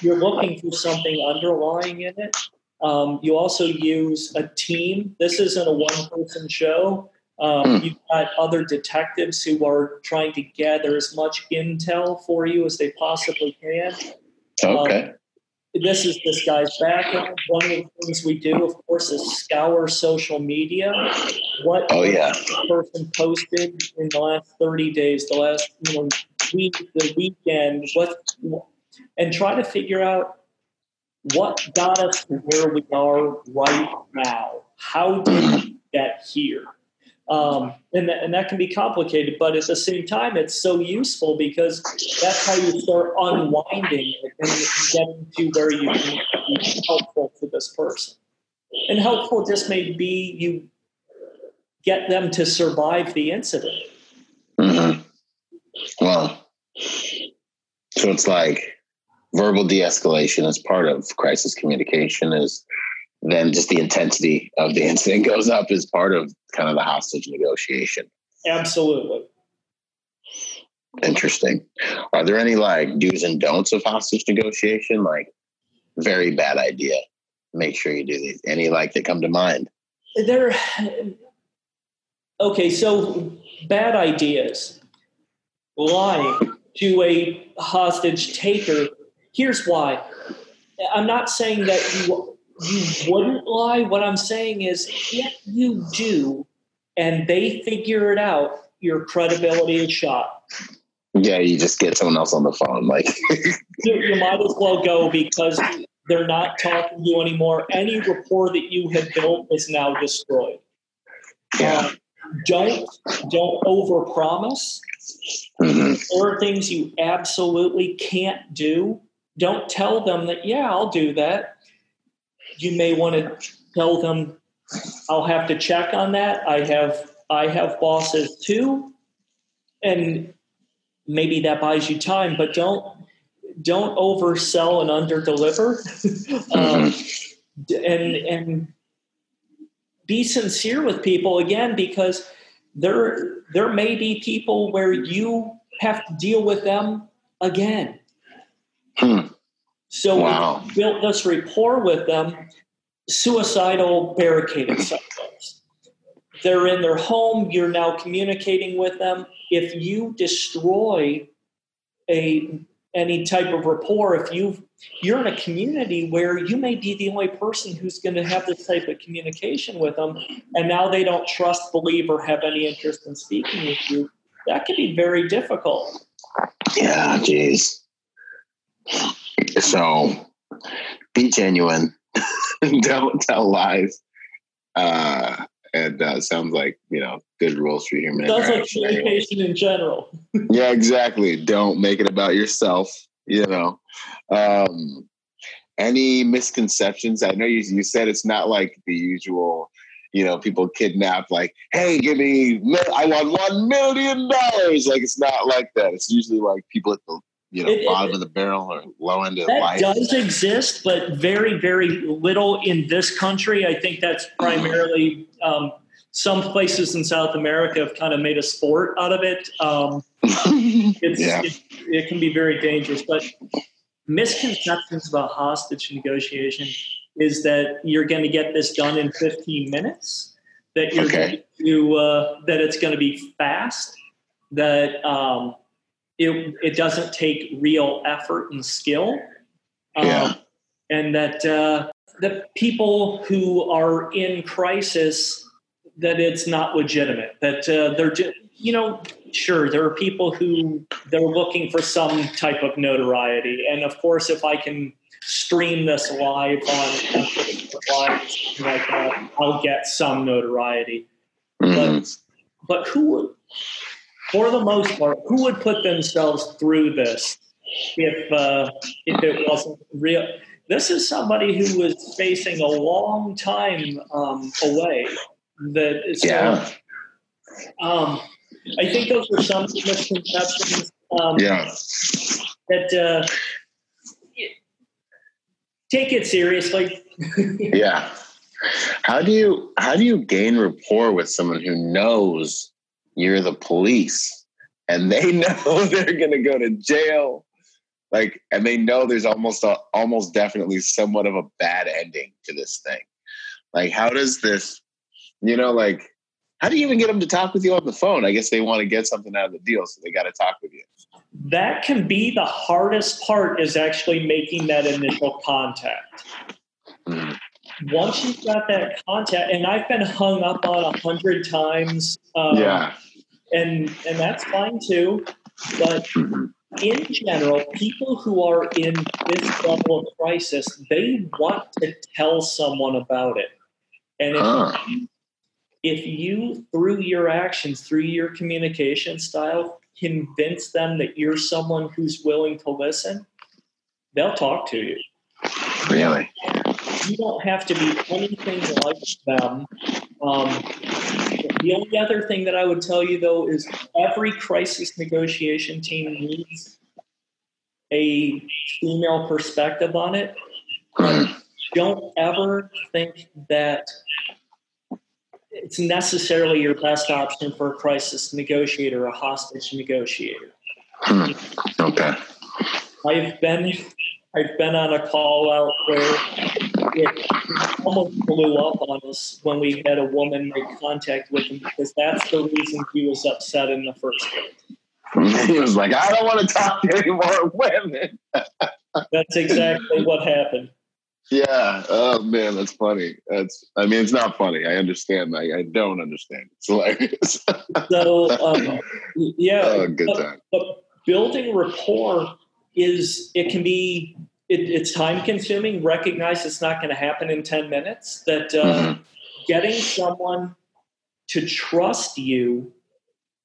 Speaker 2: You're looking for something underlying in it. Um, you also use a team. This isn't a one person show. Um, mm. You've got other detectives who are trying to gather as much intel for you as they possibly can.
Speaker 1: Okay. Um,
Speaker 2: this is this guy's background. One of the things we do, of course, is scour social media. What
Speaker 1: oh yeah
Speaker 2: person posted in the last thirty days, the last you know week, the weekend, what, and try to figure out what got us to where we are right now. How did we get here? Um, and, that, and that can be complicated, but at the same time, it's so useful because that's how you start unwinding it and getting to where you can be helpful to this person. And helpful just may be you get them to survive the incident.
Speaker 1: Mm-hmm. Well, so it's like verbal de-escalation as part of crisis communication is then just the intensity of the incident goes up as part of kind of the hostage negotiation.
Speaker 2: Absolutely.
Speaker 1: Interesting. Are there any like do's and don'ts of hostage negotiation? Like, very bad idea. Make sure you do these. Any like that come to mind?
Speaker 2: There. Okay, so bad ideas, lying to a hostage taker. Here's why. I'm not saying that you you wouldn't lie. What I'm saying is, if you do, and they figure it out, your credibility is shot.
Speaker 1: Yeah, you just get someone else on the phone. Like
Speaker 2: you, you might as well go because they're not talking to you anymore. Any rapport that you had built is now destroyed.
Speaker 1: Yeah.
Speaker 2: Um, don't don't overpromise.
Speaker 1: Mhm.
Speaker 2: There are things you absolutely can't do. Don't tell them that, yeah, I'll do that. You may want to tell them, I'll have to check on that. I have I have bosses too. And maybe that buys you time, but don't don't oversell and underdeliver. um, and and be sincere with people again because there there may be people where you have to deal with them again. So
Speaker 1: Wow.
Speaker 2: you built this rapport with them, suicidal barricaded subjects. They're in their home, you're now communicating with them. If you destroy a any type of rapport, if you you're in a community where you may be the only person who's going to have this type of communication with them, and now they don't trust, believe, or have any interest in speaking with you, that can be very difficult.
Speaker 1: Yeah, jeez. So be genuine. Don't tell lies. Uh, and uh, sounds like you know good rules for human
Speaker 2: Sounds like communication in general.
Speaker 1: Yeah, exactly. Don't make it about yourself. You know. Um, any misconceptions? I know you, you said it's not like the usual. You know, people kidnap like, "Hey, give me, I want one million dollars." Like it's not like that. It's usually like people at the you know
Speaker 2: It- it-
Speaker 1: bottom of the barrel or low end of
Speaker 2: That
Speaker 1: life.
Speaker 2: does exist, but very, very little in this country. I think that's primarily um, some places in South America have kind of made a sport out of it. Um, it's,
Speaker 1: Yeah.
Speaker 2: it, it can be very dangerous, but misconceptions about hostage negotiation is that you're going to get this done in 15 minutes, that you're
Speaker 1: Okay.
Speaker 2: to, uh, that it's going to be fast, that um, it, it doesn't take real effort and skill. Um,
Speaker 1: Yeah.
Speaker 2: And that uh, the people who are in crisis, that it's not legitimate, that uh, they're, you know, sure, there are people who they're looking for some type of notoriety. And of course, if I can stream this live on live, like that, I'll get some notoriety
Speaker 1: Mhm.
Speaker 2: but who would, for the most part, who would put themselves through this if uh, if it wasn't real? This is somebody who was facing a long time um, away. That so,
Speaker 1: Yeah.
Speaker 2: um, I think those are some misconceptions um,
Speaker 1: Yeah.
Speaker 2: that uh, take it seriously.
Speaker 1: Yeah. How do you how do you gain rapport with someone who knows you're the police and they know they're going to go to jail? Like and they know there's almost a, almost definitely somewhat of a bad ending to this thing. Like how does this you know like how do you even get them to talk with you on the phone? I guess they want to get something out of the deal so they got to talk with you.
Speaker 2: that can be the hardest part is actually making that initial contact.
Speaker 1: Mhm.
Speaker 2: Once you've got that contact, and I've been hung up on a hundred times, um,
Speaker 1: yeah.
Speaker 2: and and that's fine too. But
Speaker 1: Mhm.
Speaker 2: in general, people who are in this level of crisis, they want to tell someone about it, and if
Speaker 1: Huh.
Speaker 2: if you through your actions, through your communication style, convince them that you're someone who's willing to listen, they'll talk to you.
Speaker 1: Really?
Speaker 2: You don't have to be anything like them. Um, the only other thing that I would tell you, though, is every crisis negotiation team needs a female perspective on it. Don't ever think that it's necessarily your best option for a crisis negotiator, a hostage negotiator.
Speaker 1: Hmm. Okay.
Speaker 2: I've been I've been on a call out where it almost blew up on us when we had a woman make contact with him because that's the reason he was upset in the first place.
Speaker 1: he was like, I don't want to talk to any more women.
Speaker 2: that's exactly what happened.
Speaker 1: Yeah. Oh man, that's funny. That's. I mean, it's not funny. I understand. I, I don't understand. It's hilarious.
Speaker 2: so um, yeah.
Speaker 1: Oh, good
Speaker 2: but,
Speaker 1: time.
Speaker 2: But building rapport is it can be it, it's time consuming. Recognize it's not going to happen in ten minutes. That uh, mm-hmm. getting someone to trust you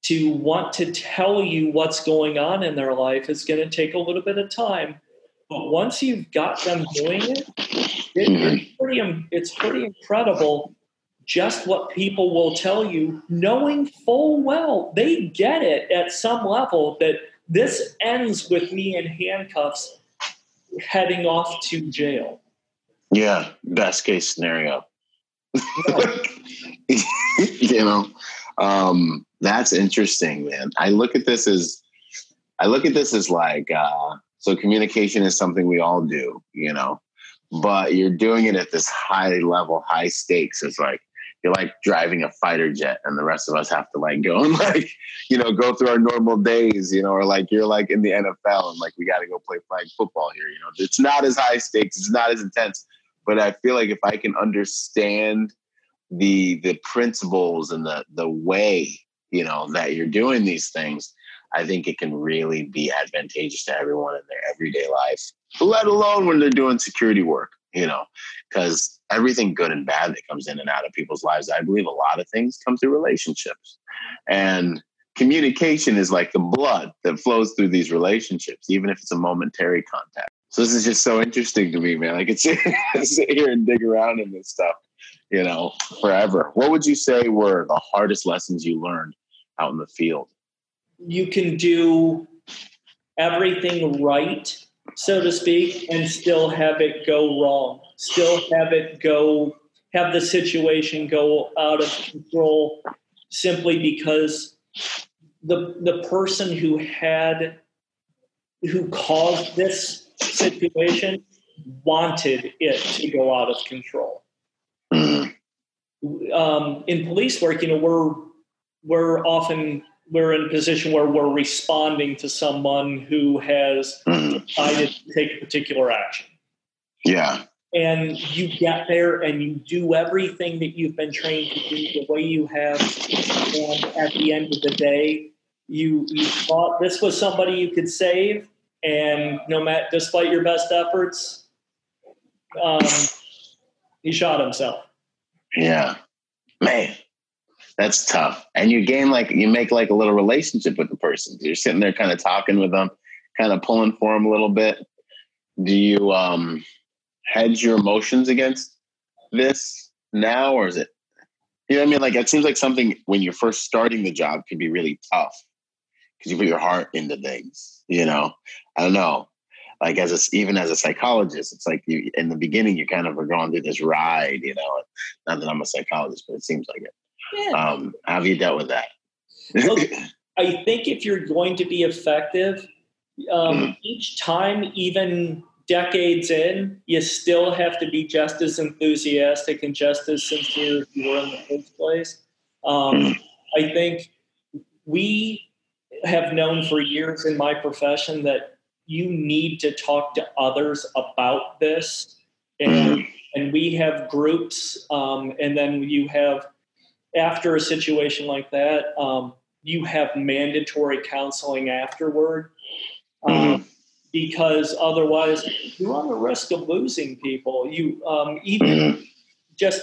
Speaker 2: to want to tell you what's going on in their life is going to take a little bit of time but once you've got them doing it, it it's, hmm. pretty, it's pretty incredible just what people will tell you, knowing full well they get it at some level that this ends with me in handcuffs heading off to jail.
Speaker 1: Yeah, best case scenario. you know, um, that's interesting, man. I look at this as I look at this as like uh, so communication is something we all do, you know, but you're doing it at this high level, high stakes. It's like you're like driving a fighter jet and the rest of us have to like go and like, you know, go through our normal days, you know, or like you're like in the NFL and like we got to go play flag football here, you know. It's not as high stakes, it's not as intense, but I feel like if I can understand the the principles and the the way, you know, that you're doing these things, I think it can really be advantageous to everyone in their everyday life, let alone when they're doing security work, you know, because everything good and bad that comes in and out of people's lives, I believe a lot of things come through relationships. And communication is like the blood that flows through these relationships, even if it's a momentary contact. So this is just so interesting to me, man. I could sit, sit here and dig around in this stuff, you know, forever. What would you say were the hardest lessons you learned out in the field?
Speaker 2: you can do everything right, so to speak, and still have it go wrong, still have it go, have the situation go out of control simply because the the person who had who caused this situation wanted it to go out of control. Mm-hmm. Um, in police work, you know, we're we're often we're in a position where we're responding to someone who has decided to take a particular action.
Speaker 1: Yeah.
Speaker 2: And you get there and you do everything that you've been trained to do the way you have. And at the end of the day, you you thought this was somebody you could save, and no matter despite your best efforts, um, he shot himself.
Speaker 1: Yeah, man that's tough. And you gain like you make like a little relationship with the person. You're sitting there kind of talking with them, kind of pulling for them a little bit. Do you um hedge your emotions against this now or is it you know what I mean? Like it seems like something when you're first starting the job can be really tough because you put your heart into things, you know. I don't know. Like as a, even as a psychologist, it's like you in the beginning you kind of are going through this ride, you know. Not that I'm a psychologist, but it seems like it. Yeah. Um, how have you dealt with that?
Speaker 2: I think if you're going to be effective, um, mm-hmm. each time, even decades in, you still have to be just as enthusiastic and just as sincere as you were in the first place. Um, mm-hmm. I think we have known for years in my profession that you need to talk to others about this. And, mm-hmm. and we have groups, um, and then you have after a situation like that, um, you have mandatory counseling afterward. Um, mm-hmm. Because otherwise, you run the risk of losing people. You um, even mm-hmm. just,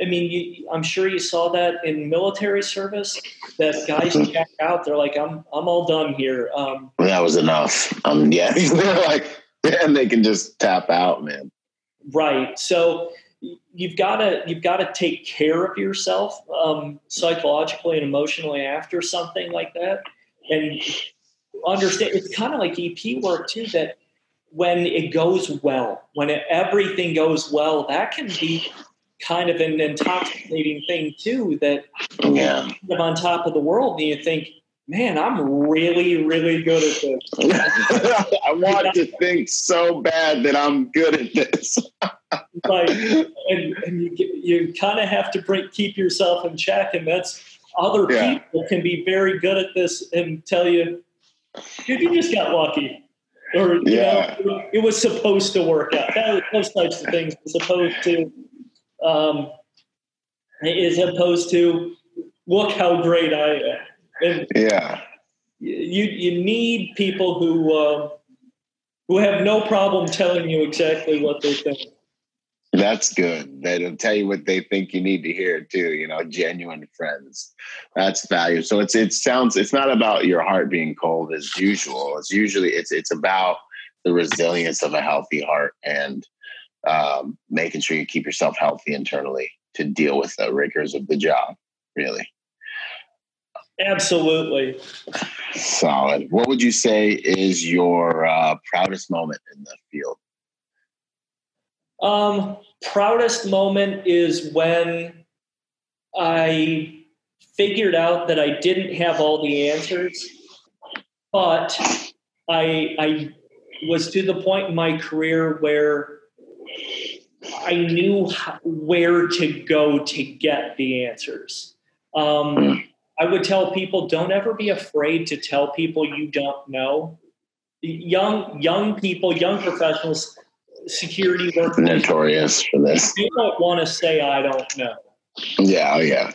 Speaker 2: I mean, you, I'm sure you saw that in military service. That guys mm-hmm. check out, they're like, "I'm, I'm all done here." Um,
Speaker 1: that was enough. Um, yeah, they're like, and they can just tap out, man.
Speaker 2: Right. So you've got to you've got to take care of yourself um, psychologically and emotionally after something like that, and understand it's kind of like EP work too. That when it goes well, when it, everything goes well, that can be kind of an intoxicating thing too. That yeah. you're on top of the world, and you think, man, I'm really, really good at this.
Speaker 1: I want to think so bad that I'm good at this.
Speaker 2: like, and, and you, you kind of have to break, keep yourself in check. And that's other yeah. people can be very good at this and tell you, dude, you just got lucky. Or, you yeah. know, it was supposed to work out. That, those types of things as opposed to, um, as opposed to, look how great I am.
Speaker 1: And yeah.
Speaker 2: You, you need people who, uh, who have no problem telling you exactly what they think.
Speaker 1: That's good. They'll tell you what they think you need to hear too. You know, genuine friends. That's value. So it's it sounds it's not about your heart being cold as usual. It's usually it's it's about the resilience of a healthy heart and um, making sure you keep yourself healthy internally to deal with the rigors of the job. Really.
Speaker 2: Absolutely.
Speaker 1: Solid. What would you say is your uh, proudest moment in the field?
Speaker 2: Um, proudest moment is when I figured out that I didn't have all the answers, but I I was to the point in my career where I knew where to go to get the answers. Um, I would tell people don't ever be afraid to tell people you don't know. Young young people, young professionals, security work.
Speaker 1: notorious for this.
Speaker 2: You don't want to say I don't know.
Speaker 1: Yeah, oh yeah.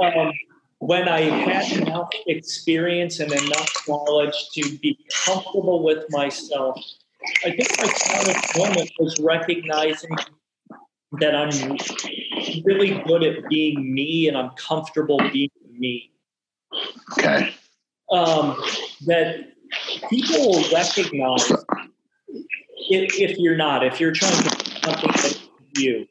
Speaker 2: Um, when I had enough experience and enough knowledge to be comfortable with myself, I think my proudest moment was recognizing that I'm really good at being me and I'm comfortable being me.
Speaker 1: Okay.
Speaker 2: Um, that people will recognize if, if, you're not, if you're trying to do something that you.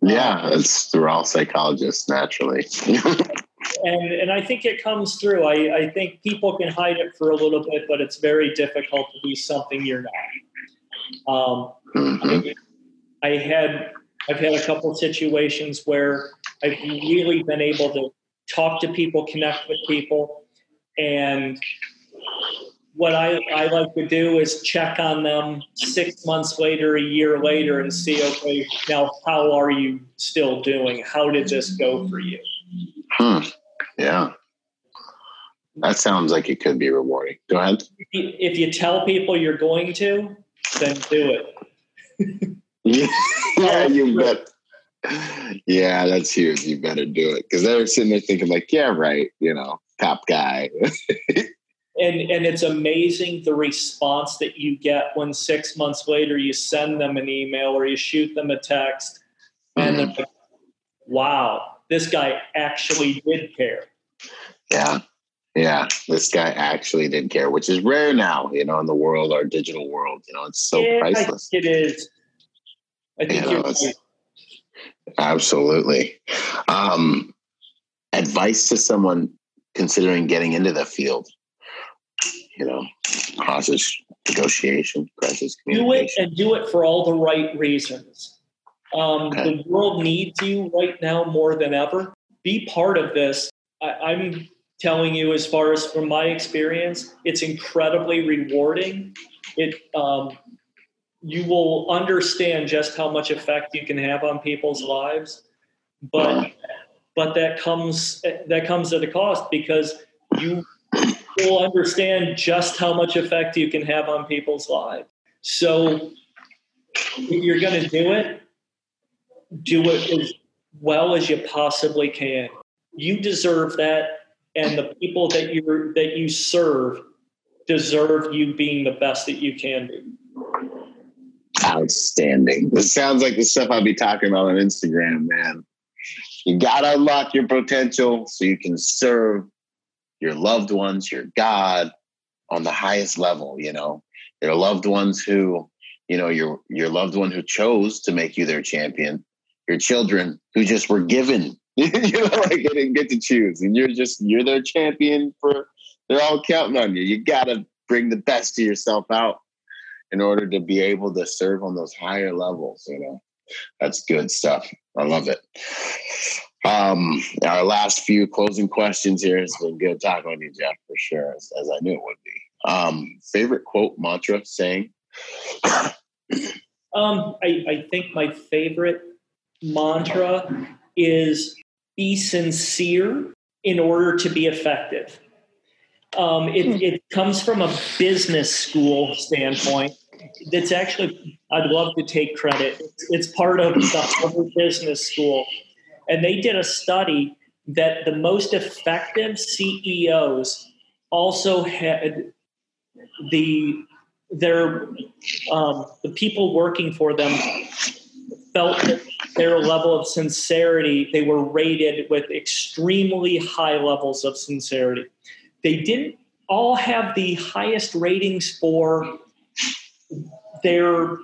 Speaker 1: Yeah, it's we're all psychologists naturally.
Speaker 2: and and I think it comes through. I, I think people can hide it for a little bit, but it's very difficult to be something you're not. Um, mm-hmm. I, I had I've had a couple situations where I've really been able to talk to people, connect with people. And what I, I like to do is check on them six months later, a year later, and see, okay, now how are you still doing? How did this go for you?
Speaker 1: Hmm. Yeah. That sounds like it could be rewarding. Go ahead.
Speaker 2: If you tell people you're going to, then do
Speaker 1: it. yeah, you bet. Yeah, that's huge. You better do it because they're sitting there thinking, like, yeah, right, you know, top guy.
Speaker 2: and and it's amazing the response that you get when six months later you send them an email or you shoot them a text, and mm-hmm. they're like, "Wow, this guy actually did care."
Speaker 1: Yeah, yeah, this guy actually did care, which is rare now, you know, in the world, our digital world. You know, it's so yeah, priceless.
Speaker 2: it is. I think you know, right.
Speaker 1: Absolutely. Um, advice to someone considering getting into the field, you know, crisis negotiation, crisis
Speaker 2: communication. Do it and do it for all the right reasons. Um, okay. The world needs you right now more than ever. Be part of this. I, am telling you, as far as from my experience, it's incredibly rewarding. It um, you will understand just how much effect you can have on people's lives but but that comes that comes at a cost because you will understand just how much effect you can have on people's lives so you're going to do it do it as well as you possibly can you deserve that and the people that you that you serve deserve you being the best that you can be
Speaker 1: outstanding. This sounds like the stuff I'll be talking about on Instagram, man. You got to unlock your potential so you can serve your loved ones, your God on the highest level, you know. Your loved ones who, you know, your your loved one who chose to make you their champion, your children who just were given, you know, like they didn't get to choose. And you're just you're their champion for they're all counting on you. You gotta bring the best of yourself out in order to be able to serve on those higher levels. You know, that's good stuff. I love it. Um, our last few closing questions here. It's been good talking with you, Jeff, for sure, as, as I knew it would be. Um, favorite quote, mantra, saying?
Speaker 2: Um, I, I think my favorite mantra is be sincere in order to be effective. Um, it, hmm. it comes from a business school standpoint. That's actually, I'd love to take credit. It's, it's part of the Harvard Business School. And they did a study that the most effective CEOs also had the their um, the people working for them felt that their level of sincerity they were rated with extremely high levels of sincerity. They didn't all have the highest ratings for their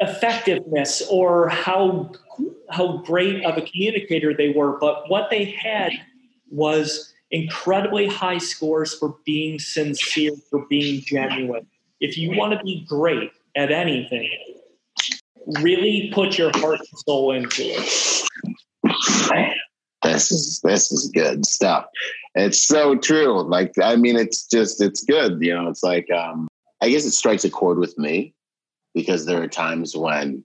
Speaker 2: effectiveness or how how great of a communicator they were but what they had was incredibly high scores for being sincere for being genuine if you want to be great at anything, really put your heart and soul into it.
Speaker 1: This is this is good stuff. It's so true. Like I mean, it's just it's good. You know, it's like um, I guess it strikes a chord with me because there are times when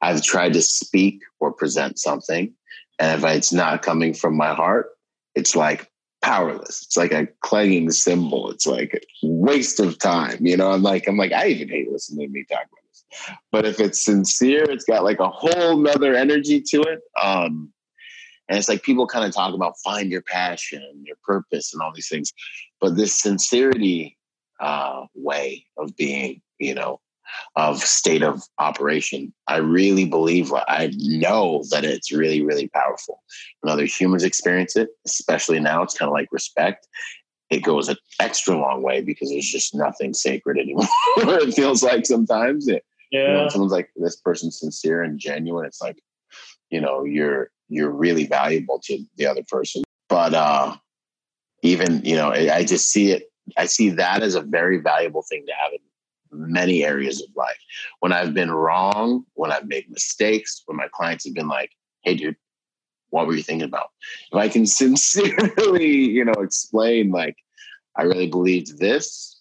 Speaker 1: I've tried to speak or present something, and if it's not coming from my heart, it's like powerless. It's like a clanging cymbal. It's like a waste of time. You know, I'm like, I'm like, I even hate listening to me talk about this. But if it's sincere, it's got like a whole nother energy to it. Um, and it's like people kind of talk about find your passion, your purpose, and all these things. But this sincerity uh, way of being, you know, of state of operation. I really believe, I know that it's really, really powerful. When other humans experience it, especially now, it's kind of like respect. It goes an extra long way because there's just nothing sacred anymore. it feels like sometimes it, yeah. You know, someone's like, this person's sincere and genuine. It's like, you know, you're, you're really valuable to the other person. But, uh, even, you know, I just see it, I see that as a very valuable thing to have in many areas of life. When I've been wrong, when I've made mistakes, when my clients have been like, hey, dude, what were you thinking about? If I can sincerely, you know, explain, like, I really believed this,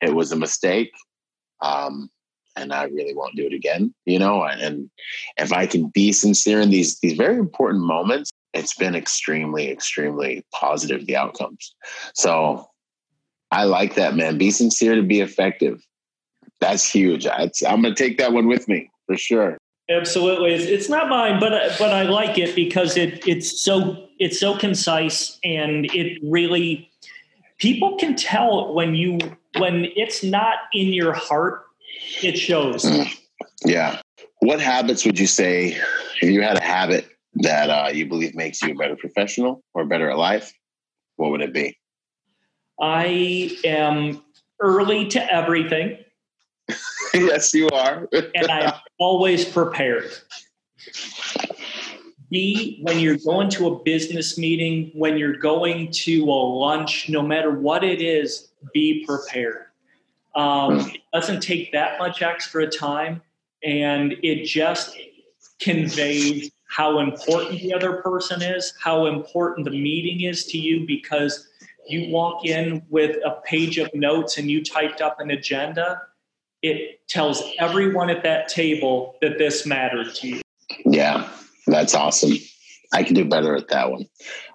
Speaker 1: it was a mistake. Um, and I really won't do it again, you know. And if I can be sincere in these these very important moments, it's been extremely, extremely positive the outcomes. So I like that, man. Be sincere to be effective that's huge. I'm going to take that one with me for sure.
Speaker 2: Absolutely, it's, it's not mine, but but I like it because it it's so it's so concise and it really people can tell when you when it's not in your heart, it shows. Mm.
Speaker 1: Yeah. What habits would you say if you had a habit that uh, you believe makes you a better professional or better at life? What would it be?
Speaker 2: I am early to everything.
Speaker 1: yes, you are.
Speaker 2: and I'm always prepared. B, when you're going to a business meeting, when you're going to a lunch, no matter what it is, be prepared. Um, it doesn't take that much extra time, and it just conveys how important the other person is, how important the meeting is to you, because you walk in with a page of notes and you typed up an agenda it tells everyone at that table that this mattered to you.
Speaker 1: Yeah, that's awesome. I can do better at that one.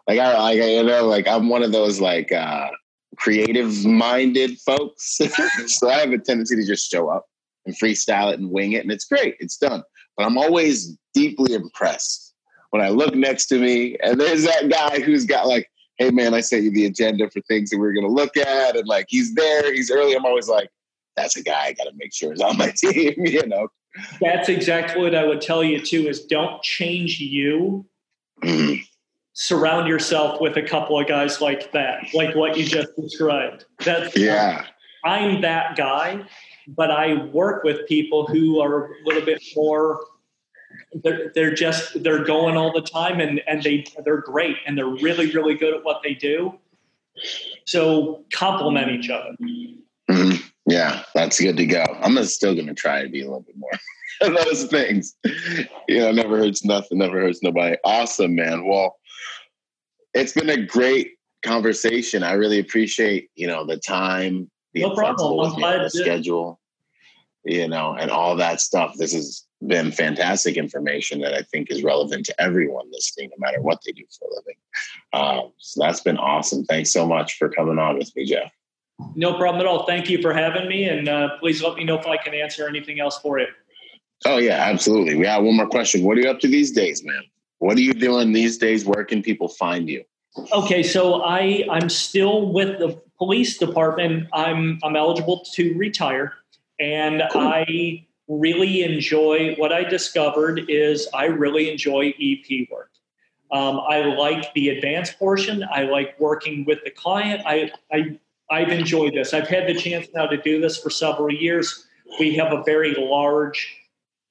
Speaker 1: Like I, like you know, like I'm one of those like uh, creative minded folks, so I have a tendency to just show up and freestyle it and wing it, and it's great. It's done. But I'm always deeply impressed when I look next to me and there's that guy who's got like, hey man, I sent you the agenda for things that we're gonna look at, and like he's there, he's early. I'm always like, that's a guy I got to make sure is on my team. You know,
Speaker 2: that's exactly what I would tell you too. Is don't change you. Mm-hmm. Surround yourself with a couple of guys like that, like what you just described. That's
Speaker 1: yeah.
Speaker 2: I'm that guy, but I work with people who are a little bit more they're, they're just they're going all the time and and they they're great and they're really really good at what they do so complement each other
Speaker 1: mm-hmm. Yeah, that's good to go. I'm still going to try to be a little bit more of those things. You know, never hurts nothing, never hurts nobody. Awesome, man. Well, it's been a great conversation. I really appreciate, you know, the time, the
Speaker 2: no problem.
Speaker 1: with me, the schedule.
Speaker 3: you know, and all that stuff. This has been fantastic information that I think is relevant to everyone listening, no matter what they do for a living. Um, so that's been awesome. Thanks so much for coming on with me, Jeff.
Speaker 2: No problem at all. Thank you for having me, and uh, please let me know if I can answer anything else for you.
Speaker 3: Oh yeah, absolutely. We have one more question. What are you up to these days, man? What are you doing these days? Where can people find you?
Speaker 2: Okay, so I I'm still with the police department. I'm I'm eligible to retire, and cool. I really enjoy what I discovered is I really enjoy EP work. Um, I like the advanced portion. I like working with the client. I, I I've enjoyed this. I've had the chance now to do this for several years. We have a very large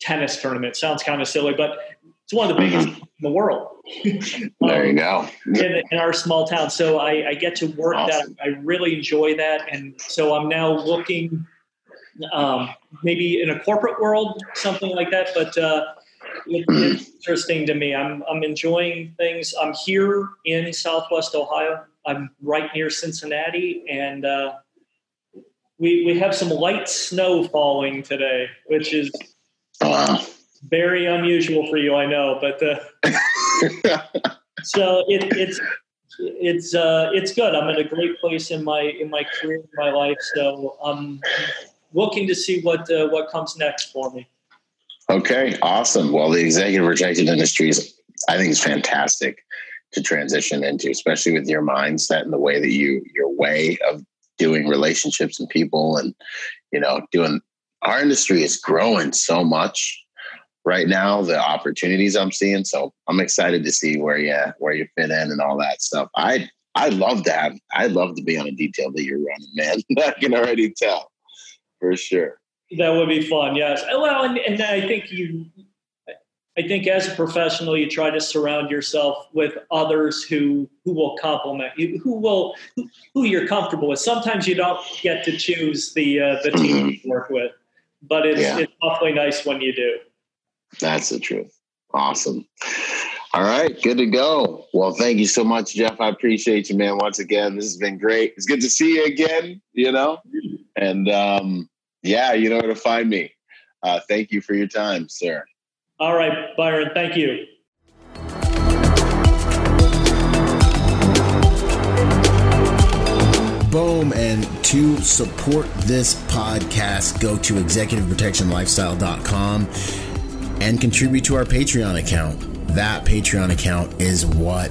Speaker 2: tennis tournament. Sounds kind of silly, but it's one of the biggest mm-hmm. in the world.
Speaker 3: there you go.
Speaker 2: in, in, our small town. So I, I get to work awesome. that. I really enjoy that. And so I'm now looking um, maybe in a corporate world, something like that. But uh, it, it's interesting to me. I'm, I'm enjoying things. I'm here in Southwest Ohio. I'm right near Cincinnati, and uh, we we have some light snow falling today, which is wow. very unusual for you, I know. But uh, so it, it's it's uh, it's good. I'm in a great place in my in my career, in my life. So I'm looking to see what uh, what comes next for me.
Speaker 3: Okay, awesome. Well, the executive protection industry is, I think, is fantastic to transition into, especially with your mindset and the way that you your way of doing relationships and people, and you know, doing. Our industry is growing so much right now. The opportunities I'm seeing, so I'm excited to see where you where you fit in and all that stuff. I I'd love to have. I'd love to be on a detail that you're running, man. I can already tell for sure.
Speaker 2: That would be fun. Yes. Well, and, and I think you, I think as a professional, you try to surround yourself with others who who will complement you, who will who you're comfortable with. Sometimes you don't get to choose the uh, the team you work with, but it's yeah. it's awfully nice when you do.
Speaker 3: That's the truth. Awesome. All right, good to go. Well, thank you so much, Jeff. I appreciate you, man. Once again, this has been great. It's good to see you again. You know, and um, yeah, you know where to find me. Uh, thank you for your time, sir.
Speaker 2: All right, Byron. Thank you.
Speaker 1: Boom. And to support this podcast, go to executiveprotectionlifestyle.com and contribute to our Patreon account. That Patreon account is what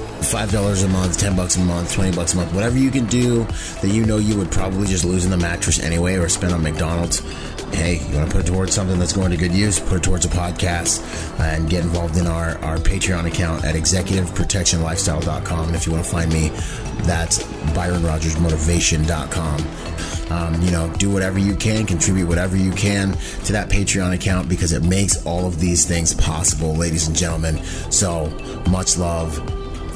Speaker 1: five dollars a month, ten bucks a month, twenty bucks a month, whatever you can do that you know you would probably just lose in the mattress anyway or spend on McDonald's. Hey, you want to put it towards something that's going to good use? Put it towards a podcast and get involved in our, our Patreon account at executiveprotectionlifestyle.com. And if you want to find me, that's ByronRogersMotivation.com. Um, you know, do whatever you can, contribute whatever you can to that Patreon account because it makes all of these things possible, ladies and gentlemen. So much love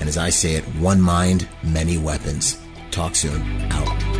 Speaker 1: and as I say it, one mind, many weapons. Talk soon. Out.